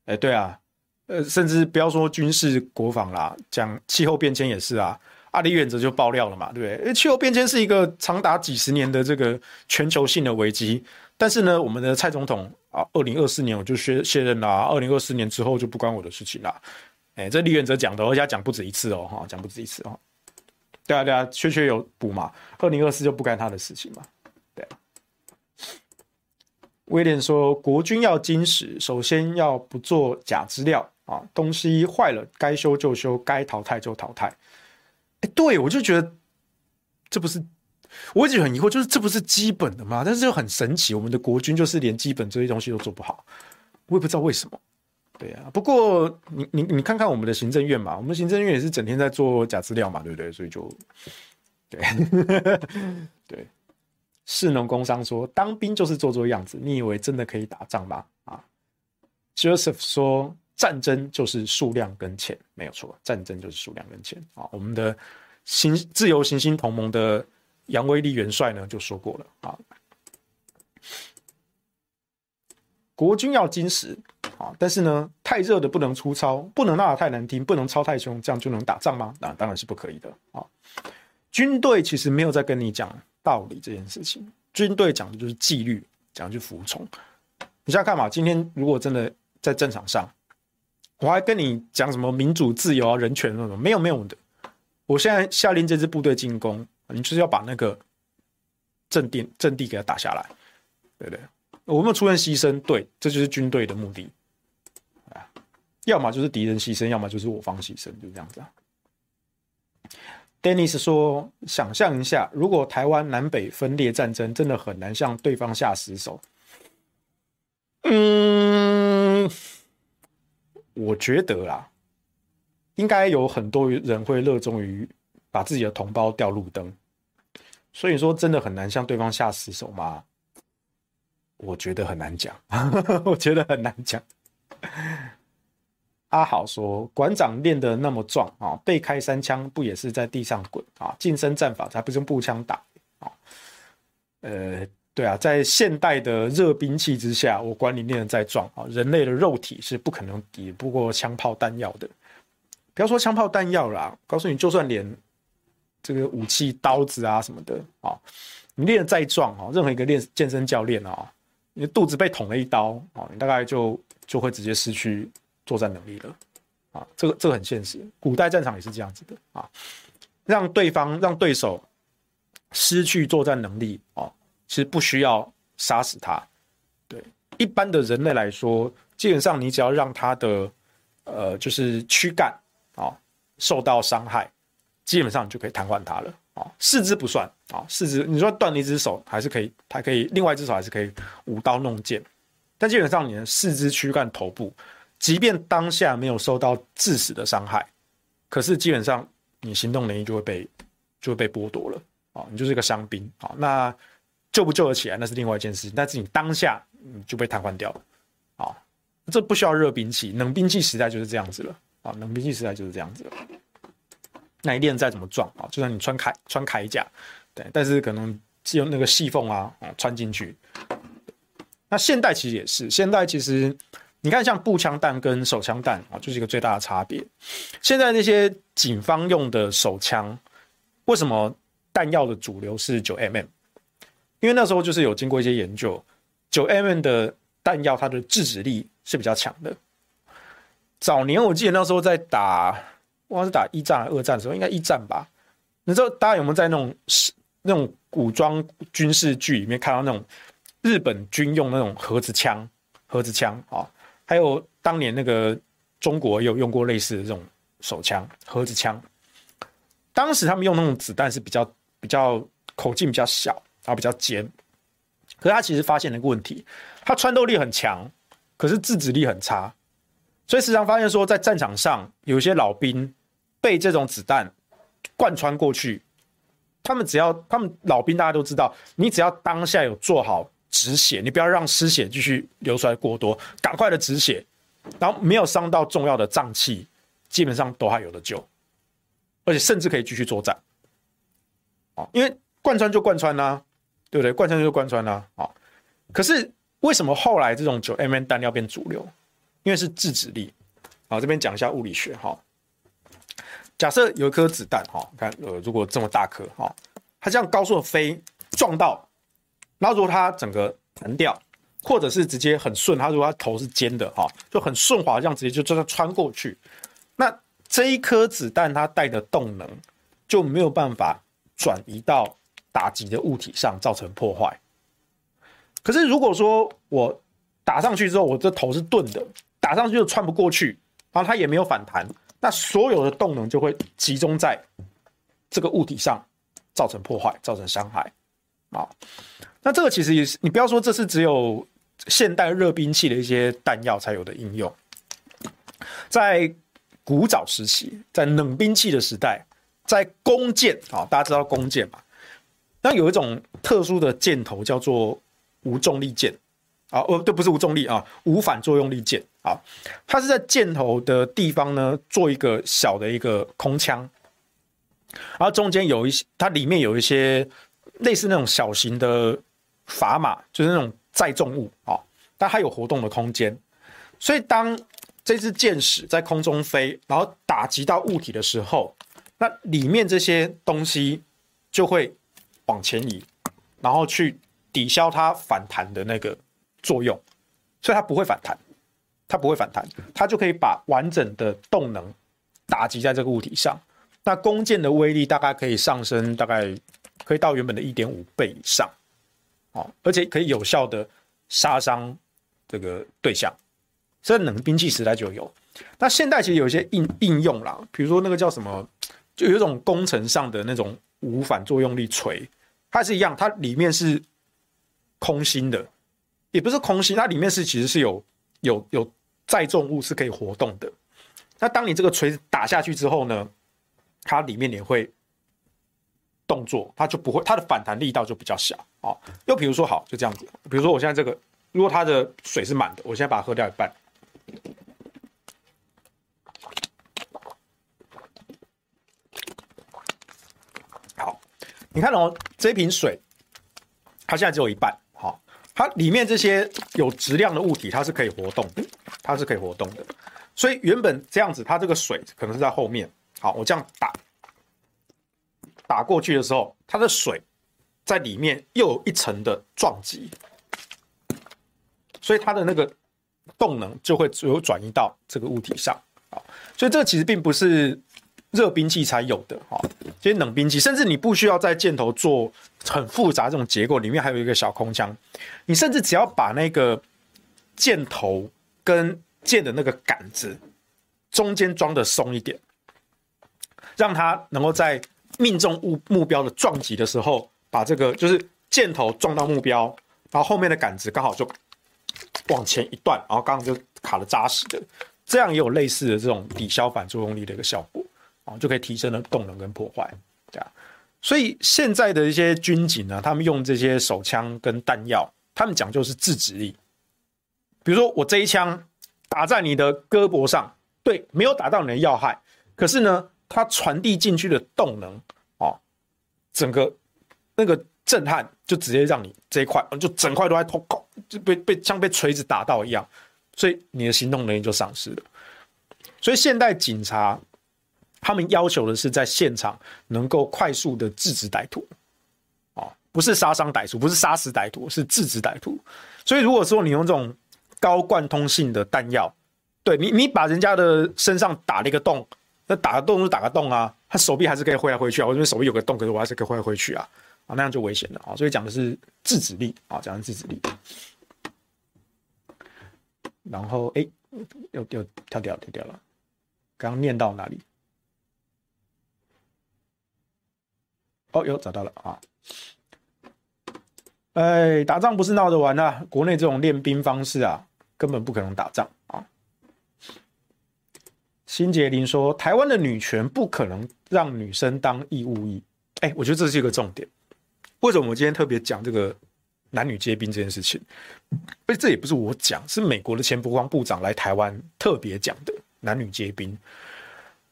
哎，对啊，呃，甚至不要说军事国防啦，讲气候变迁也是啊。”阿李远哲就爆料了嘛，对不对？因为气候变迁是一个长达几十年的这个全球性的危机，但是呢，我们的蔡总统啊，二零二四年我就卸卸任啦，二零二四年之后就不关我的事情啦。哎，这李远哲讲的，而且讲不止一次哦，哈，讲不止一次哦。对啊，对啊，确确有补嘛，二零二四就不干他的事情嘛。对啊。威廉说，国军要精实，首先要不做假资料啊，东西坏了该修就修，该淘汰就淘汰。对，我就觉得这不是，我一直很疑惑，就是这不是基本的吗？但是又很神奇，我们的国军就是连基本这些东西都做不好，我也不知道为什么。对啊，不过你你你看看我们的行政院嘛，我们行政院也是整天在做假资料嘛，对不对？所以就对 对，士农工商说当兵就是做做样子，你以为真的可以打仗吗？啊，Joseph 说。战争就是数量跟钱，没有错。战争就是数量跟钱啊！我们的行自由行星同盟的杨威利元帅呢就说过了啊，国军要精实啊，但是呢，太热的不能粗糙，不能闹得太难听，不能操太凶，这样就能打仗吗？那当然是不可以的啊！军队其实没有在跟你讲道理这件事情，军队讲的就是纪律，讲的就是服从。你想想看嘛，今天如果真的在战场上，我还跟你讲什么民主自由啊、人权那种，没有没有的。我现在下令这支部队进攻，你就是要把那个阵地阵地给它打下来，对不对？我们出现牺牲，对，这就是军队的目的。啊，要么就是敌人牺牲，要么就是我方牺牲，就这样子啊。Dennis 说：“想象一下，如果台湾南北分裂战争，真的很难向对方下死手。”嗯。我觉得啦，应该有很多人会热衷于把自己的同胞吊路灯，所以说真的很难向对方下死手吗？我觉得很难讲，我觉得很难讲。阿豪说，馆长练得那么壮啊，被开三枪不也是在地上滚啊？近身战法才不是用步枪打啊？呃。对啊，在现代的热兵器之下，我管你练得再壮啊，人类的肉体是不可能抵不过枪炮弹药的。不要说枪炮弹药啦，告诉你，就算连这个武器刀子啊什么的啊，你练得再壮啊，任何一个练健身教练啊，你的肚子被捅了一刀啊，你大概就就会直接失去作战能力了啊。这个这个很现实，古代战场也是这样子的啊，让对方让对手失去作战能力啊。其实不需要杀死它，对一般的人类来说，基本上你只要让它的呃就是躯干啊受到伤害，基本上你就可以瘫痪它了啊。四肢不算啊，四肢你说断了一只手还是可以，还可以另外一只手还是可以舞刀弄剑，但基本上你的四肢躯干头部，即便当下没有受到致死的伤害，可是基本上你行动能力就会被就会被剥夺了啊，你就是一个伤兵啊那。救不救得起来，那是另外一件事情。但是你当下你就被瘫痪掉了，啊，这不需要热兵器，冷兵器时代就是这样子了，啊，冷兵器时代就是这样子了。那你练再怎么壮啊，就算你穿铠穿铠甲，对，但是可能只有那个细缝啊，啊，穿进去。那现代其实也是，现代其实你看像步枪弹跟手枪弹啊，就是一个最大的差别。现在那些警方用的手枪，为什么弹药的主流是九 mm？因为那时候就是有经过一些研究，九 mm 的弹药它的制止力是比较强的。早年我记得那时候在打，忘了是打一战还是二战的时候，应该一战吧。你知道大家有没有在那种那种古装军事剧里面看到那种日本军用那种盒子枪？盒子枪啊，还有当年那个中国有用过类似的这种手枪、盒子枪。当时他们用那种子弹是比较比较口径比较小，然后比较尖。可是他其实发现了一个问题，他穿透力很强，可是制止力很差。所以时常发现说，在战场上有一些老兵被这种子弹贯穿过去，他们只要他们老兵大家都知道，你只要当下有做好止血，你不要让失血继续流出来过多，赶快的止血，然后没有伤到重要的脏器，基本上都还有得救。而且甚至可以继续作战，啊，因为贯穿就贯穿呐，对不对？贯穿就是贯穿啦，啊，可是为什么后来这种九 mm 弹药变主流？因为是制止力，啊，这边讲一下物理学哈。假设有一颗子弹哈，看呃，如果这么大颗哈，它这样高速的飞撞到，然后如果它整个弹掉，或者是直接很顺，它如果它头是尖的哈，就很顺滑，这样直接就这样穿过去，那。这一颗子弹它带的动能就没有办法转移到打击的物体上，造成破坏。可是如果说我打上去之后，我这头是钝的，打上去就穿不过去，然后它也没有反弹，那所有的动能就会集中在这个物体上，造成破坏，造成伤害。啊，那这个其实也是，你不要说这是只有现代热兵器的一些弹药才有的应用，在。古早时期，在冷兵器的时代，在弓箭啊，大家知道弓箭嘛？那有一种特殊的箭头叫做无重力箭。啊，哦，对，不是无重力啊，无反作用力箭。啊。它是在箭头的地方呢，做一个小的一个空腔，然后中间有一些，它里面有一些类似那种小型的砝码，就是那种载重物啊，但它有活动的空间，所以当这支箭矢在空中飞，然后打击到物体的时候，那里面这些东西就会往前移，然后去抵消它反弹的那个作用，所以它不会反弹，它不会反弹，它就可以把完整的动能打击在这个物体上。那弓箭的威力大概可以上升，大概可以到原本的一点五倍以上，哦，而且可以有效的杀伤这个对象。所以冷兵器时代就有，那现代其实有一些应应用啦，比如说那个叫什么，就有一种工程上的那种无反作用力锤，它是一样，它里面是空心的，也不是空心，它里面是其实是有有有载重物是可以活动的。那当你这个锤子打下去之后呢，它里面也会动作，它就不会，它的反弹力道就比较小啊。又比如说，好，就这样子，比如说我现在这个，如果它的水是满的，我现在把它喝掉一半。好，你看哦，这瓶水，它现在只有一半。好，它里面这些有质量的物体，它是可以活动，它是可以活动的。所以原本这样子，它这个水可能是在后面。好，我这样打打过去的时候，它的水在里面又有一层的撞击，所以它的那个。动能就会有转移到这个物体上啊，所以这其实并不是热兵器才有的哈，这些冷兵器甚至你不需要在箭头做很复杂这种结构，里面还有一个小空腔，你甚至只要把那个箭头跟箭的那个杆子中间装的松一点，让它能够在命中物目标的撞击的时候，把这个就是箭头撞到目标，然后后面的杆子刚好就。往前一段，然后刚刚就卡的扎实的，这样也有类似的这种抵消反作用力的一个效果啊，就可以提升了动能跟破坏，这样。所以现在的一些军警呢，他们用这些手枪跟弹药，他们讲究是制止力。比如说我这一枪打在你的胳膊上，对，没有打到你的要害，可是呢，它传递进去的动能啊，整个那个。震撼就直接让你这一块就整块都在痛，就被被像被锤子打到一样，所以你的行动能力就丧失了。所以现代警察他们要求的是在现场能够快速的制止歹徒，啊，不是杀伤歹徒，不是杀死歹徒，是制止歹徒。所以如果说你用这种高贯通性的弹药，对你，你把人家的身上打了一个洞，那打个洞就打个洞啊，他手臂还是可以挥来挥去啊，我这边手臂有个洞，可是我还是可以挥来挥去啊。啊，那样就危险了啊！所以讲的是制止力啊，讲的制止力。然后，哎，又又跳掉跳掉了。刚刚念到哪里？哦，哟找到了啊！哎，打仗不是闹着玩的，啊，国内这种练兵方式啊，根本不可能打仗啊！辛杰林说，台湾的女权不可能让女生当义务役。哎，我觉得这是一个重点。为什么我今天特别讲这个男女皆兵这件事情？哎，这也不是我讲，是美国的前国防部长来台湾特别讲的男女皆兵。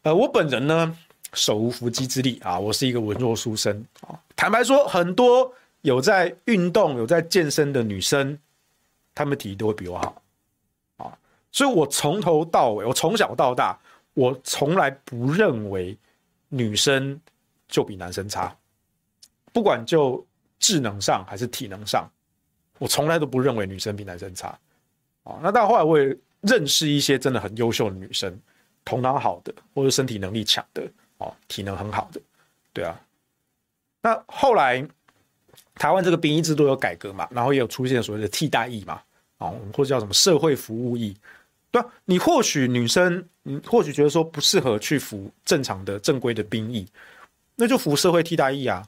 呃，我本人呢，手无缚鸡之力啊，我是一个文弱书生啊。坦白说，很多有在运动、有在健身的女生，她们体力都会比我好啊。所以我从头到尾，我从小到大，我从来不认为女生就比男生差，不管就智能上还是体能上，我从来都不认为女生比男生差啊。那到后来，我也认识一些真的很优秀的女生。头脑好的，或者身体能力强的，哦，体能很好的，对啊。那后来台湾这个兵役制度有改革嘛，然后也有出现所谓的替代役嘛，哦，或者叫什么社会服务役，对啊。你或许女生，你或许觉得说不适合去服正常的正规的兵役，那就服社会替代役啊，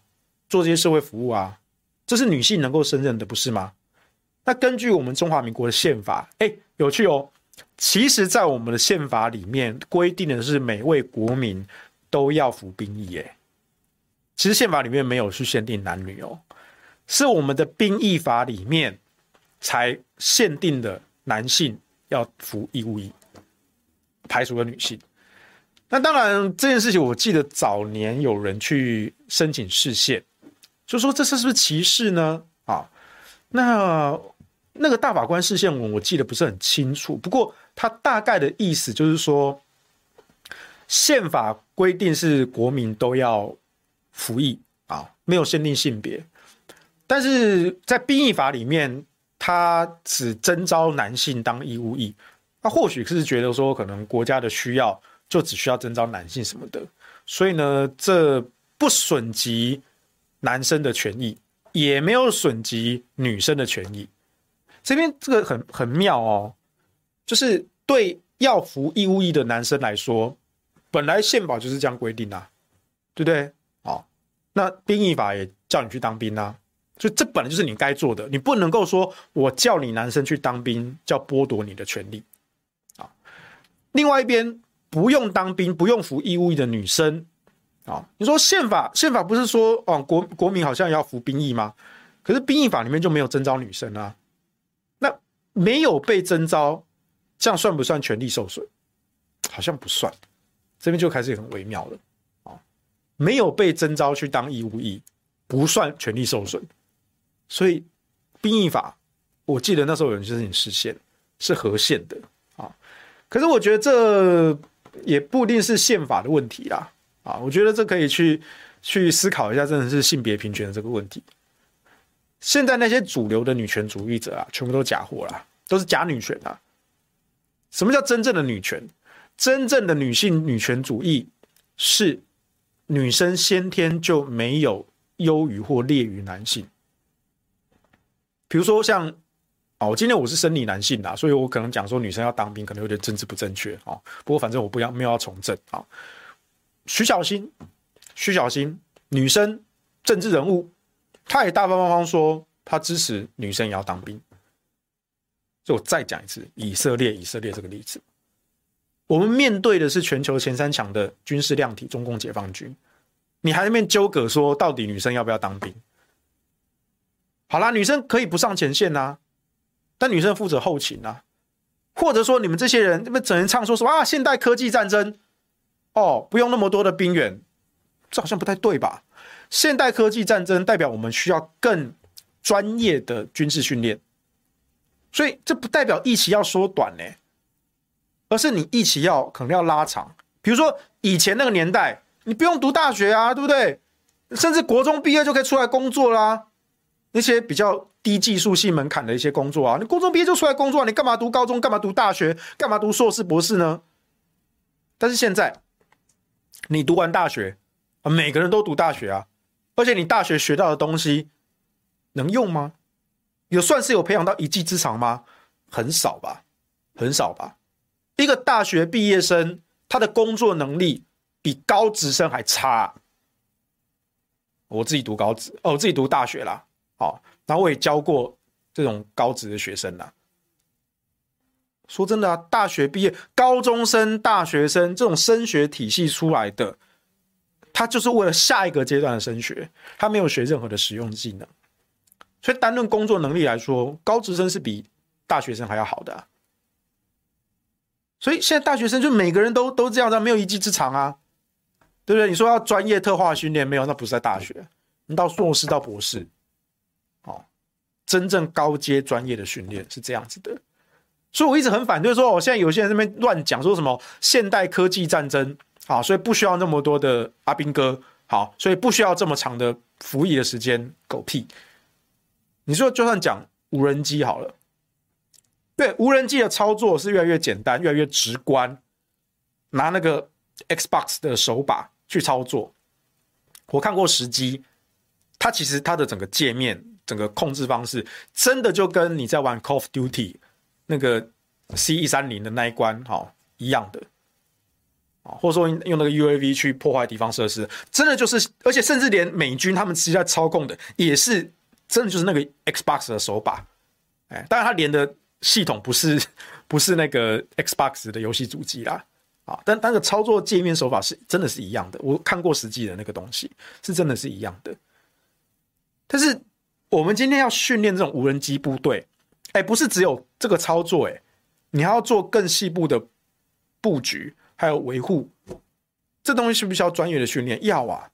做这些社会服务啊，这是女性能够胜任的，不是吗？那根据我们中华民国的宪法，哎，有趣哦。其实，在我们的宪法里面规定的是每位国民都要服兵役。哎，其实宪法里面没有去限定男女哦，是我们的兵役法里面才限定的男性要服义务役，排除了女性。那当然，这件事情我记得早年有人去申请释宪，就说这是是不是歧视呢？啊，那。那个大法官释宪文我记得不是很清楚，不过他大概的意思就是说，宪法规定是国民都要服役啊，没有限定性别，但是在兵役法里面，他只征召男性当义务役，他或许是觉得说，可能国家的需要就只需要征召男性什么的，所以呢，这不损及男生的权益，也没有损及女生的权益。这边这个很很妙哦，就是对要服义务役的男生来说，本来宪法就是这样规定啊，对不对？好，那兵役法也叫你去当兵啊，所以这本来就是你该做的，你不能够说我叫你男生去当兵，叫剥夺你的权利啊。另外一边不用当兵、不用服义务役的女生啊，你说宪法宪法不是说哦国国民好像要服兵役吗？可是兵役法里面就没有征召女生啊。那没有被征召，这样算不算权利受损？好像不算，这边就开始很微妙了啊！没有被征召去当义务役，不算权利受损。所以兵役法，我记得那时候有人就是你实现是合宪的啊。可是我觉得这也不一定是宪法的问题啦啊！我觉得这可以去去思考一下，真的是性别平权的这个问题。现在那些主流的女权主义者啊，全部都假货啦，都是假女权啊！什么叫真正的女权？真正的女性女权主义是女生先天就没有优于或劣于男性。比如说像哦，今天我是生理男性啦，所以我可能讲说女生要当兵，可能有点政治不正确啊。不过反正我不要没有要从政啊。徐小新，徐小新，女生政治人物。他也大大方方说，他支持女生也要当兵。就我再讲一次，以色列，以色列这个例子，我们面对的是全球前三强的军事量体——中共解放军，你还在那边纠葛说，到底女生要不要当兵？好啦，女生可以不上前线呐、但女生负责后勤啊，或者说你们这些人，你们整天唱说什么啊？现代科技战争，哦，不用那么多的兵员，这好像不太对吧？现代科技战争代表我们需要更专业的军事训练，所以这不代表役期要缩短呢，而是你一起要可能要拉长。比如说以前那个年代，你不用读大学啊，对不对？甚至国中毕业就可以出来工作啦。那些比较低技术性门槛的一些工作啊，你国中毕业就出来工作啊，你干嘛读高中？干嘛读大学？干嘛读硕士博士呢？但是现在，你读完大学，每个人都读大学啊。而且你大学学到的东西能用吗？有算是有培养到一技之长吗？很少吧，很少吧。一个大学毕业生，他的工作能力比高职生还差。我自己读高职哦，我自己读大学啦，好，然后我也教过这种高职的学生啦。说真的啊，大学毕业、高中生、大学生这种升学体系出来的，他就是为了下一个阶段的升学，他没有学任何的实用技能，所以单论工作能力来说，高职生是比大学生还要好的。所以现在大学生就每个人都都这样子，没有一技之长啊。对不对？你说要专业特化训练，没有，那不是在大学。你到硕士到博士，哦，真正高阶专业的训练是这样子的。所以我一直很反对说，我现在有些人在那边乱讲，说什么现代科技战争，啊，所以不需要那么多的阿兵哥，好，所以不需要这么长的服役的时间，狗屁。你说就算讲无人机好了，对，无人机的操作是越来越简单，越来越直观，拿那个 Xbox 的手把。去操作，我看过实机，它其实它的整个界面、整个控制方式，真的就跟你在玩 Call of Duty 那个 C 一三零的那一关哈一样的，啊，或者说用那个 UAV 去破坏敌方设施，真的就是，而且甚至连美军他们实际在操控的也是真的就是那个 Xbox 的手把，哎，当然它连的系统不是 不是那个 Xbox 的游戏主机啦。啊，但那个操作界面手法是真的是一样的，我看过实际的那个东西是真的是一样的。但是我们今天要训练这种无人机部队，哎，不是只有这个操作，哎，你还要做更细部的布局，还有维护，这东西需不需要专业的训练？要啊，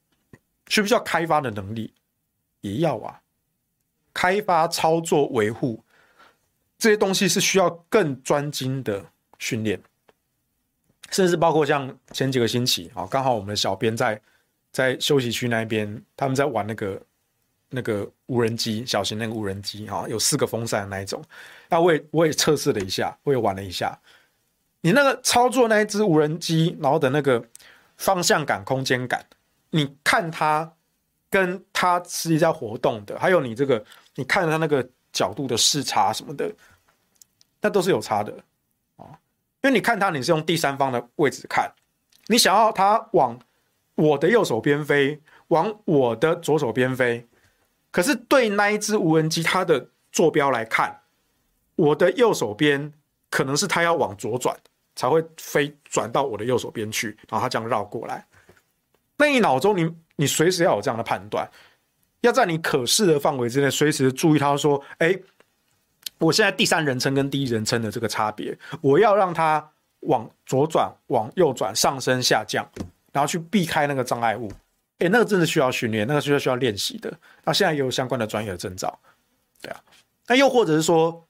需不需要开发的能力？也要啊，开发、操作、维护这些东西是需要更专精的训练。甚至包括像前几个星期啊，刚好我们的小编在在休息区那边，他们在玩那个那个无人机，小型那个无人机哈，有四个风扇那一种。那我也我也测试了一下，我也玩了一下。你那个操作那一只无人机，然后的那个方向感、空间感，你看它跟它实际在活动的，还有你这个你看它那个角度的视差什么的，那都是有差的。因为你看它，你是用第三方的位置看，你想要它往我的右手边飞，往我的左手边飞，可是对那一只无人机它的坐标来看，我的右手边可能是它要往左转才会飞转到我的右手边去，然后它这样绕过来。那你脑中你你随时要有这样的判断，要在你可视的范围之内随时注意它说，哎。我现在第三人称跟第一人称的这个差别，我要让它往左转、往右转、上升、下降，然后去避开那个障碍物。诶，那个真的需要训练，那个需要需要练习的。那现在也有相关的专业的证照，对啊。那又或者是说，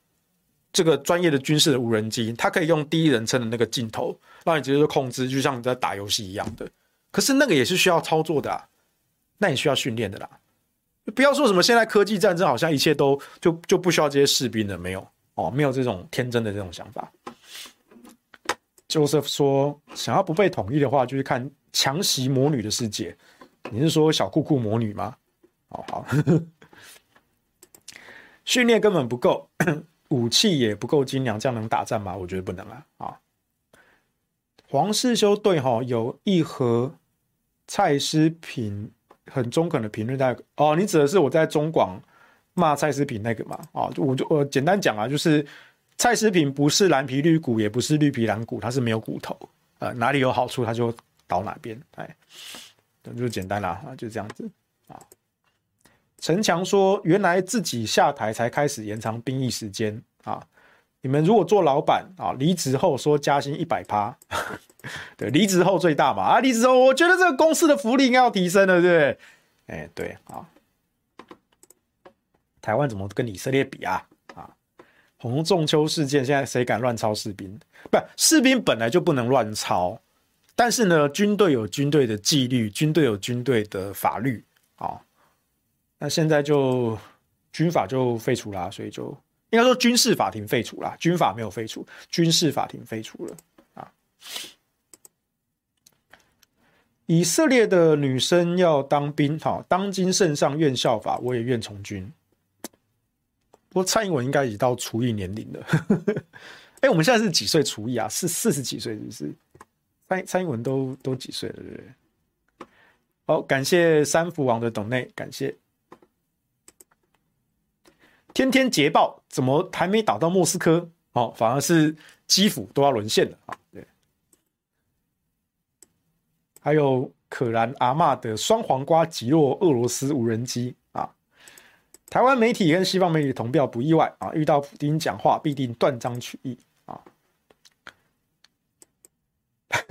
这个专业的军事的无人机，它可以用第一人称的那个镜头，让你直接就控制，就像你在打游戏一样的。可是那个也是需要操作的啊，那也需要训练的啦。不要说什么现在科技战争好像一切都就就不需要这些士兵了，没有哦，没有这种天真的这种想法。Joseph 说，想要不被统一的话，就是看强袭魔女的世界。你是说小酷酷魔女吗？好好，训练根本不够，武器也不够精良，这样能打仗吗？我觉得不能啊。啊，黄世修对哈，有一盒蔡诗萍。很中肯的评论，在哦，你指的是我在中广骂蔡思萍那个嘛？啊，我就我简单讲啊，就是蔡思萍不是蓝皮绿骨，也不是绿皮蓝骨，它是没有骨头，呃，哪里有好处它就倒哪边，哎，就简单啦，啊，就这样子啊。陈强说，原来自己下台才开始延长兵役时间啊。你们如果做老板啊，离职后说加薪一百趴，对，离职后最大嘛啊，离职后我觉得这个公司的福利应该要提升了，对不对？哎，对啊，台湾怎么跟以色列比啊？啊，洪仲秋事件，现在谁敢乱抄士兵？不，士兵本来就不能乱抄，但是呢，军队有军队的纪律，军队有军队的法律啊。那现在就军法就废除了，所以就。应该说军事法庭废除了，军法没有废除，军事法庭废除了啊。以色列的女生要当兵，哈，当今圣上愿效法，我也愿从军。不过蔡英文应该已到除役年龄了。哎、我们现在是几岁除役啊？是四十几岁，是不是？蔡蔡英文都都几岁了？对不对？好，感谢三福王的董内，感谢。天天捷报，怎么还没打到莫斯科？哦，反而是基辅都要沦陷了啊！对，还有可兰阿嬷的双黄瓜击落俄罗斯无人机啊！台湾媒体跟西方媒体同调不意外啊！遇到普丁讲话必定断章取义啊！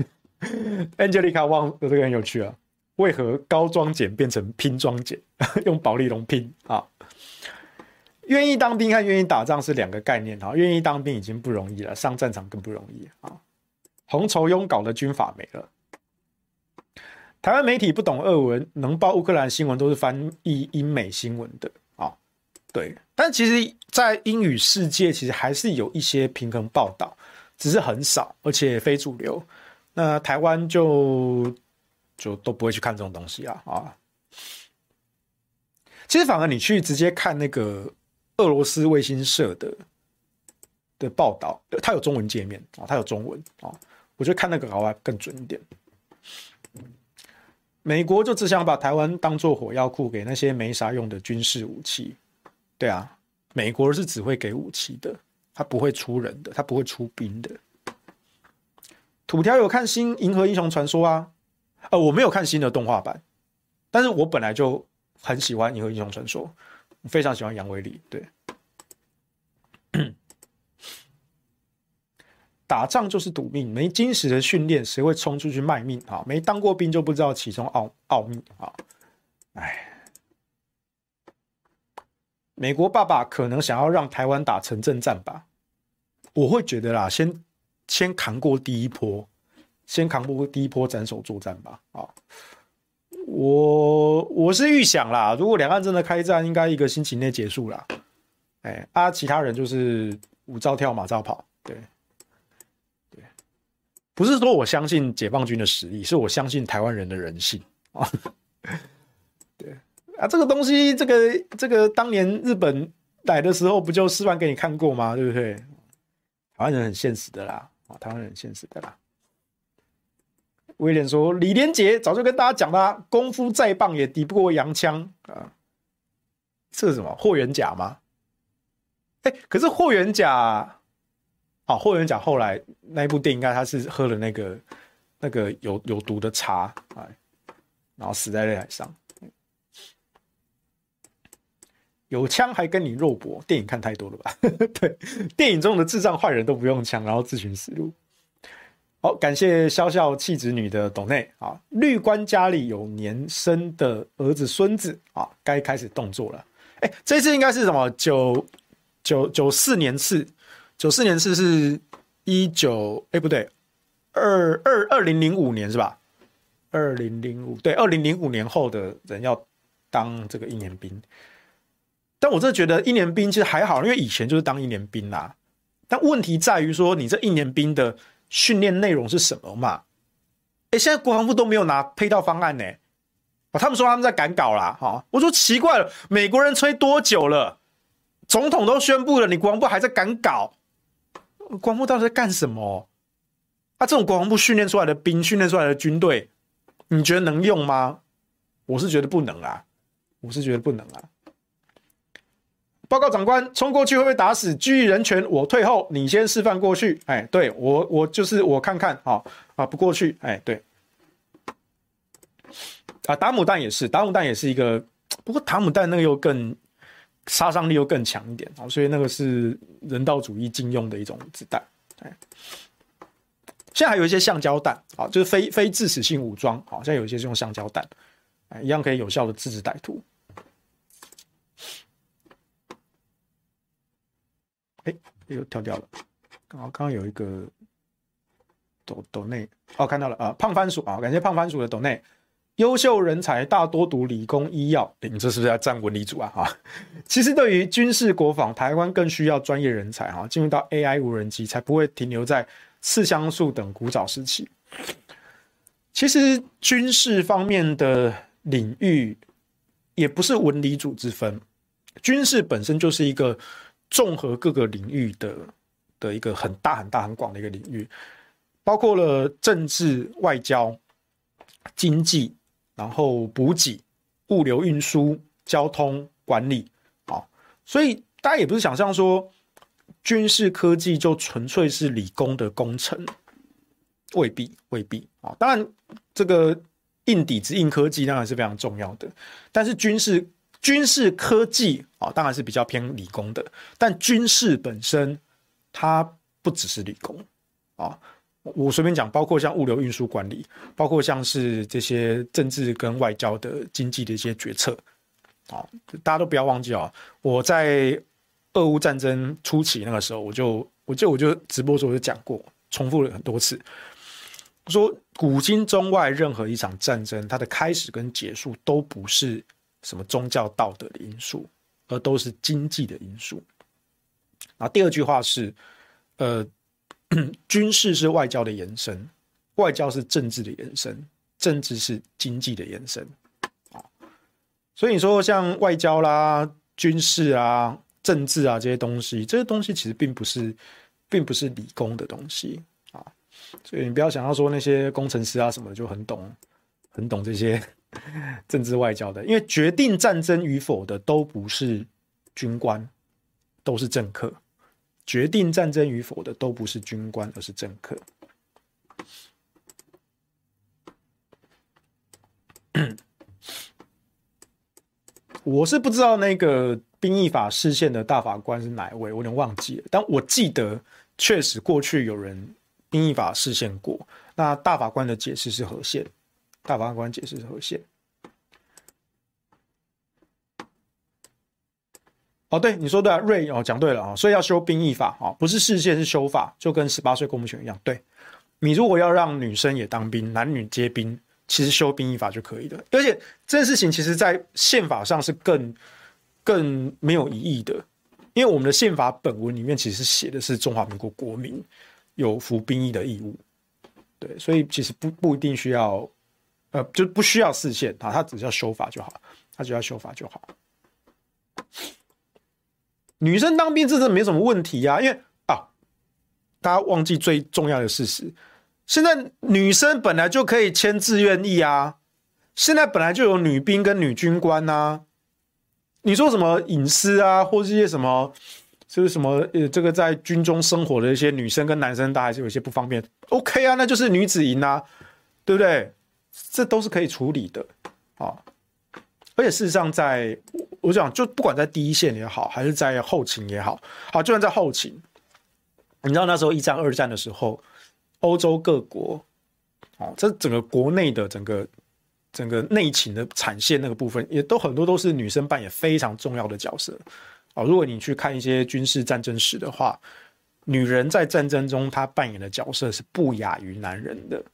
Angelica 汪的这个很有趣啊！为何高装简变成拼装简？用保丽龙拼啊！愿意当兵和愿意打仗是两个概念哈，愿意当兵已经不容易了，上战场更不容易啊。洪酬庸搞的军法没了。台湾媒体不懂俄文，能报乌克兰新闻都是翻译英美新闻的啊。对，但其实，在英语世界，其实还是有一些平衡报道，只是很少，而且非主流。那台湾就就都不会去看这种东西啊啊。其实反而你去直接看那个。俄罗斯卫星社的的报道，它有中文界面啊，它有中文啊，我觉得看那个好像更准一点。美国就只想把台湾当做火药库，给那些没啥用的军事武器。对啊，美国是只会给武器的，他不会出人的，他不会出兵的。土条有看新《银河英雄传说》啊？呃，我没有看新的动画版，但是我本来就很喜欢《银河英雄传说》。非常喜欢杨威利，对，打仗就是赌命，没精实的训练，谁会冲出去卖命啊？没当过兵就不知道其中奥奥秘啊！哎，美国爸爸可能想要让台湾打城镇战吧？我会觉得啦，先先扛过第一波，先扛过第一波斩首作战吧，啊。我我是预想啦，如果两岸真的开战，应该一个星期内结束啦。哎，啊，其他人就是舞照跳，马照跑，对，对，不是说我相信解放军的实力，是我相信台湾人的人性啊。对啊，这个东西，这个这个当年日本来的时候，不就示范给你看过吗？对不对？台湾人很现实的啦，啊，台湾人很现实的啦。威廉说：“李连杰早就跟大家讲了，功夫再棒也抵不过洋枪啊！这是什么霍元甲吗？哎，可是霍元甲，啊，霍元甲后来那一部电影，应该他是喝了那个那个有有毒的茶，哎，然后死在擂台上。有枪还跟你肉搏，电影看太多了吧？对，电影中的智障坏人都不用枪，然后自寻死路。”好，感谢笑笑气质女的董内啊，绿官家里有年生的儿子孙子啊，该开始动作了。哎、这次应该是什么？九九九四年次，九四年次是一九哎不对，二二二零零五年是吧？二零零五对，二零零五年后的人要当这个一年兵。但我真的觉得一年兵其实还好，因为以前就是当一年兵啦。但问题在于说，你这一年兵的。训练内容是什么嘛？哎，现在国防部都没有拿配套方案呢。啊，他们说他们在赶稿啦。哈，我说奇怪了，美国人催多久了？总统都宣布了，你国防部还在赶稿？国防部到底在干什么？啊，这种国防部训练出来的兵，训练出来的军队，你觉得能用吗？我是觉得不能啊，我是觉得不能啊。报告长官，冲过去会被打死。基于人权，我退后，你先示范过去。哎，对我，我就是我看看，好啊，不过去。哎，对，啊，打母弹也是，打母弹也是一个，不过打母弹那个又更杀伤力又更强一点啊，所以那个是人道主义禁用的一种子弹。哎，现在还有一些橡胶弹，啊，就是非非致死性武装，好，现在有一些是用橡胶弹，哎，一样可以有效的制止歹徒。哎，又跳掉了。刚好刚刚有一个抖抖内哦，看到了啊，胖番薯啊，感谢胖番薯的抖内。优秀人才大多读理工医药，你这是不是要站文理组啊？哈，其实对于军事国防，台湾更需要专业人才哈，进入到 AI 无人机，才不会停留在刺枪术等古早时期。其实军事方面的领域也不是文理组之分，军事本身就是一个。综合各个领域的的一个很大很大很广的一个领域，包括了政治、外交、经济，然后补给、物流运输、交通管理，啊，所以大家也不是想象说军事科技就纯粹是理工的工程，未必，未必啊。当然，这个硬底子、硬科技当然是非常重要的，但是军事军事科技啊，当然是比较偏理工的，但军事本身它不只是理工啊。我随便讲，包括像物流运输管理，包括像是这些政治跟外交的经济的一些决策，啊，大家都不要忘记啊！我在俄乌战争初期那个时候，我就我就我就直播的时候就讲过，重复了很多次，说古今中外任何一场战争，它的开始跟结束都不是什么宗教道德的因素，而都是经济的因素。那第二句话是，呃。军事是外交的延伸，外交是政治的延伸，政治是经济的延伸。所以你说像外交啦、军事啊、政治啊这些东西，这些东西其实并不是，并不是理工的东西啊。所以你不要想到说那些工程师啊什么就很懂，很懂这些政治外交的，因为决定战争与否的都不是军官，都是政客。决定战争与否的都不是军官，而是政客。我是不知道那个兵役法释宪的大法官是哪一位，我有点忘记了。但我记得确实过去有人兵役法释宪过。那大法官的解释是合宪，大法官解释是合宪。哦，对，你说对啊，瑞哦，讲对了啊，所以要修兵役法啊，不是释宪是修法，就跟十八岁公民权一样。对，你如果要让女生也当兵，男女皆兵，其实修兵役法就可以的。而且这件事情其实在宪法上是更更没有疑义的，因为我们的宪法本文里面其实写的是中华民国国民有服兵役的义务。对，所以其实不不一定需要，呃，就不需要视线啊，他只要修法就好，他只要修法就好。女生当兵这真的没什么问题呀、啊，因为啊，大家忘记最重要的事实，现在女生本来就可以签志愿役啊，现在本来就有女兵跟女军官呐、你说什么隐私啊，或是一些什么，就是什么呃，这个在军中生活的一些女生跟男生，大家还是有些不方便，OK 啊，那就是女子营啊，对不对？这都是可以处理的啊。而且事实上在，我讲，就不管在第一线也好，还是在后勤也好，好，就算在后勤，你知道那时候一战、二战的时候，欧洲各国，哦，这整个国内的整个整个内勤的产线那个部分，也都很多都是女生扮演非常重要的角色。哦，如果你去看一些军事战争史的话，女人在战争中她扮演的角色是不亚于男人的，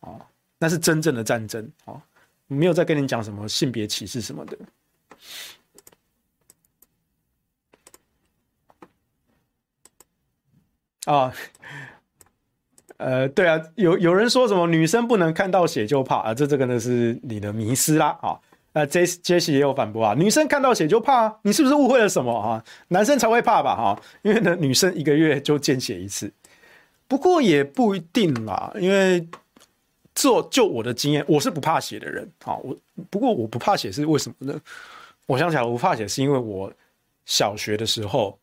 哦，那是真正的战争，哦。没有再跟你讲什么性别歧视什么的啊，呃，对啊，有有人说什么女生不能看到血就怕啊，这这个呢是你的迷思啦啊。那杰杰西也有反驳啊，女生看到血就怕，你是不是误会了什么啊？男生才会怕吧？哈，因为呢，女生一个月就见血一次，不过也不一定啦，因为。做就我的经验，我是不怕血的人啊。我不过我不怕血是为什么呢？我想起来，我不怕血是因为我小学的时候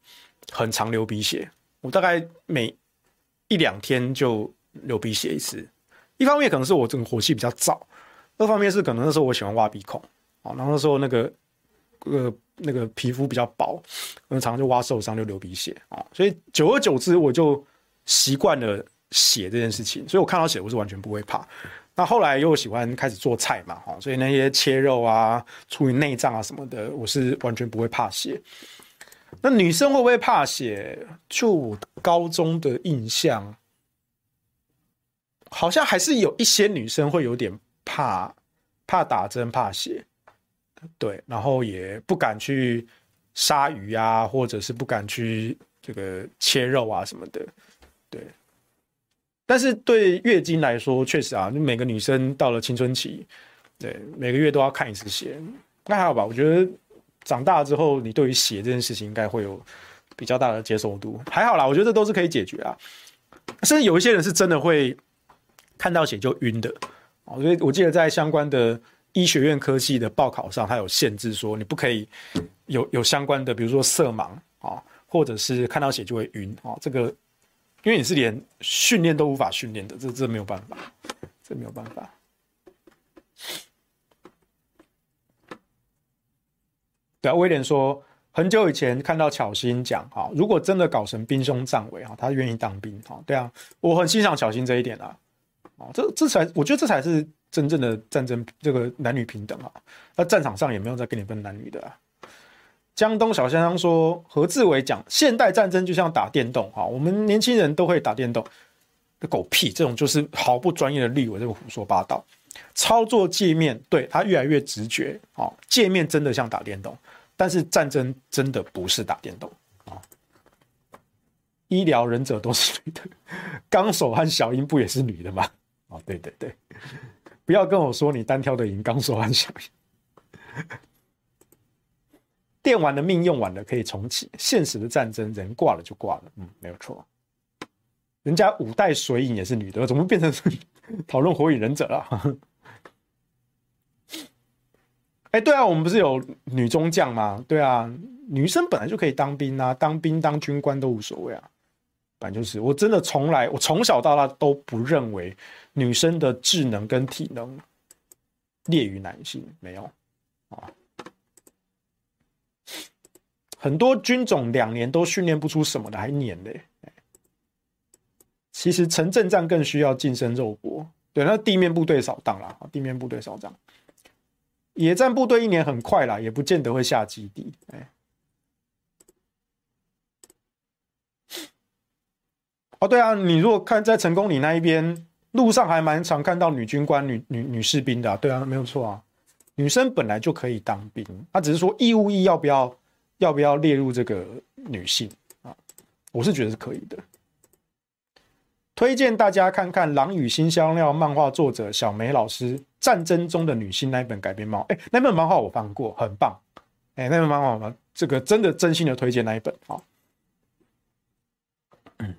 很常流鼻血，我大概每一两天就流鼻血一次。一方面可能是我这个火气比较燥，二方面是可能那时候我喜欢挖鼻孔啊，然后那时候那个呃那个皮肤比较薄，常常就挖受伤就流鼻血啊，所以久而久之我就习惯了。血这件事情，所以我看到血我是完全不会怕。那后来又喜欢开始做菜嘛，哈，所以那些切肉啊、处理内脏啊什么的，我是完全不会怕血。那女生会不会怕血？就我高中的印象，好像还是有一些女生会有点怕，怕打针、怕血，对，然后也不敢去杀鱼啊，或者是不敢去这个切肉啊什么的，但是对月经来说，确实啊，就每个女生到了青春期，对，每个月都要看一次血，那还好吧？我觉得长大之后，你对于血这件事情应该会有比较大的接受度，还好啦。我觉得这都是可以解决啊。甚至有一些人是真的会看到血就晕的，所以我记得在相关的医学院科系的报考上，它有限制，说你不可以有有相关的，比如说色盲啊，或者是看到血就会晕啊。这个因为你是连训练都无法训练的，这这没有办法，这没有办法。对啊，威廉说很久以前看到巧心讲啊，如果真的搞成兵凶战危啊，他愿意当兵啊。对啊，我很欣赏巧心这一点啊。啊，这这才我觉得这才是。真正的战争，这个男女平等啊，那战场上也没有再跟你分男女的啊。江东小先生说，何志伟讲，现代战争就像打电动啊，我们年轻人都会打电动，狗屁，这种就是毫不专业的立委，这个胡说八道。操作界面对他越来越直觉啊，界面真的像打电动，但是战争真的不是打电动啊。医疗忍者都是女的，纲手和小英不也是女的吗？啊，对对对。不要跟我说你单挑的赢，纲手和小英。电玩的命用完了可以重启，现实的战争人挂了就挂了，嗯，没有错。人家五代水影也是女的，怎么变成讨论火影忍者了？哎、对啊，我们不是有女中将吗？对啊，女生本来就可以当兵啊，当兵当军官都无所谓啊。反正就是，我真的从来，我从小到大都不认为女生的智能跟体能劣于男性，没有啊。很多军种两年都训练不出什么的，还黏嘞。其实城镇战更需要近身肉搏，对，那地面部队扫荡啦，地面部队扫荡，野战部队一年很快啦，也不见得会下基地，哎。哦，对啊，你如果看在成功里那一边，路上还蛮常看到女军官、女女女士兵的啊。对啊，没有错啊，女生本来就可以当兵，她只是说义务役要不要要不要列入这个女性啊？我是觉得是可以的。推荐大家看看《狼与辛香料》漫画作者小梅老师《战争中的女性》那一本改编漫画，哎，那本漫画我翻过，很棒。哎，那本漫画嘛，这个真的真心的推荐那一本啊。嗯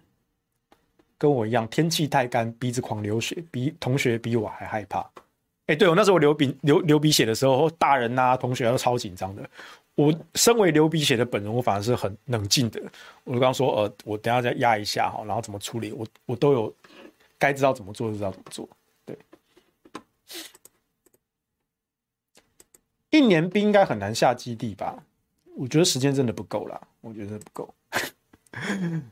跟我一样，天气太干，鼻子狂流血，比同学比我还害怕。哎、对，我那时候流鼻流流鼻血的时候，大人啊同学都超紧张的。我身为流鼻血的本人，我反而是很冷静的。我刚刚说，呃，我等下再压一下哈，然后怎么处理，我我都有该知道怎么做就知道怎么做。对，一年兵应该很难下基地吧？我觉得时间真的不够了，我觉得不够。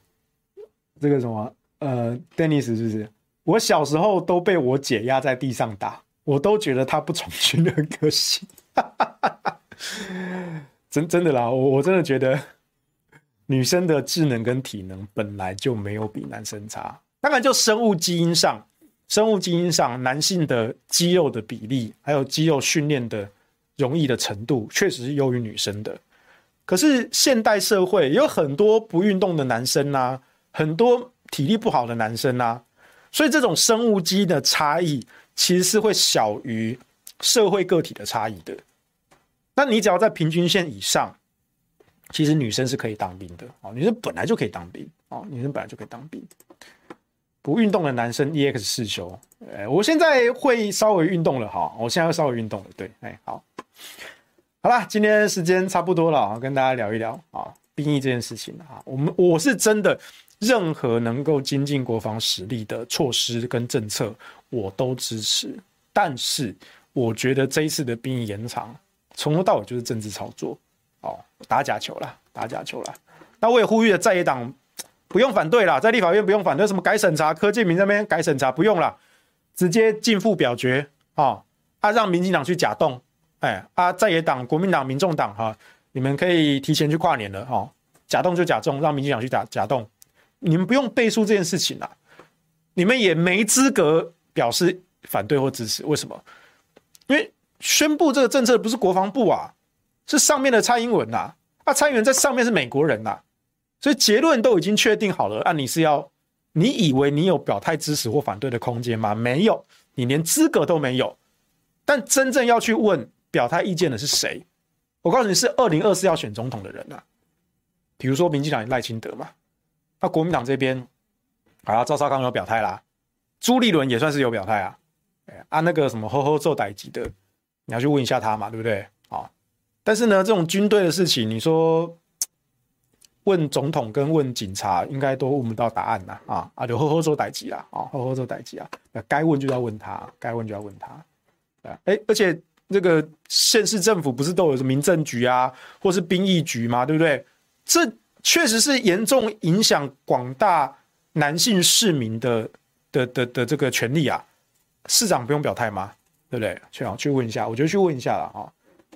这个什么？呃，Dennis 是不是？我小时候都被我姐压在地上打，我都觉得她不从军很可惜。真真的啦，我我真的觉得女生的智能跟体能本来就没有比男生差。当然，就生物基因上，生物基因上，男性的肌肉的比例，还有肌肉训练的容易的程度，确实是优于女生的。可是现代社会有很多不运动的男生啊，很多。体力不好的男生啊，所以这种生物基因的差异其实是会小于社会个体的差异的。那你只要在平均线以上，其实女生是可以当兵的啊，女生本来就可以当兵啊，女生本来就可以当兵。不运动的男生 EX 四修，哎，我现在会稍微运动了哈，我现在会稍微运动了，对，哎，好，好啦，今天时间差不多了，跟大家聊一聊啊，兵役这件事情啊，我们我是真的。任何能够精进国防实力的措施跟政策，我都支持。但是，我觉得这一次的兵役延长，从头到尾就是政治操作，哦，打假球啦，打假球啦。那我也呼吁了在野党不用反对啦，在立法院不用反对什么改审查，柯建铭那边改审查不用啦，直接进付表决啊，啊，让民进党去假动，哎，啊，在野党、国民党、民众党哈，你们可以提前去跨年了哈，假动就假动，让民进党去假假动。你们不用背书这件事情啦，你们也没资格表示反对或支持。为什么？因为宣布这个政策不是国防部啊，是上面的蔡英文呐。啊，蔡英文在上面是美国人呐，所以结论都已经确定好了。啊，你是要，你以为你有表态支持或反对的空间吗？没有，你连资格都没有。但真正要去问表态意见的是谁？我告诉你是二零二四要选总统的人啊，比如说民进党赖清德嘛。那国民党这边，好了，赵少康有表态啦，朱立伦也算是有表态啊，啊，那个什么呵呵做代级的，你要去问一下他嘛，对不对？啊，但是呢，这种军队的事情，你说问总统跟问警察，应该都问不到答案呐，啊啊，就好好做代志啊，啊，好好做代志啊，该问就要问他，该问就要问他，啊，哎，而且这个县市政府不是都有民政局啊，或是兵役局吗？对不对？这确实是严重影响广大男性市民的的的的这个权利啊，市长不用表态吗？对不对？去啊，去问一下，我觉得去问一下了啊。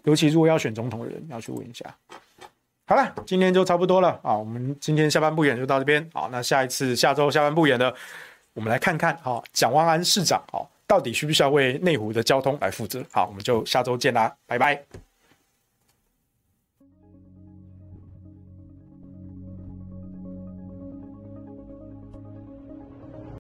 尤其如果要选总统的人，要去问一下。好了，今天就差不多了啊。我们今天下班不演就到这边。好，那下一次下周下班不演的，我们来看看啊，蒋万安市长啊，到底需不需要为内湖的交通来负责？好，我们就下周见啦，拜拜。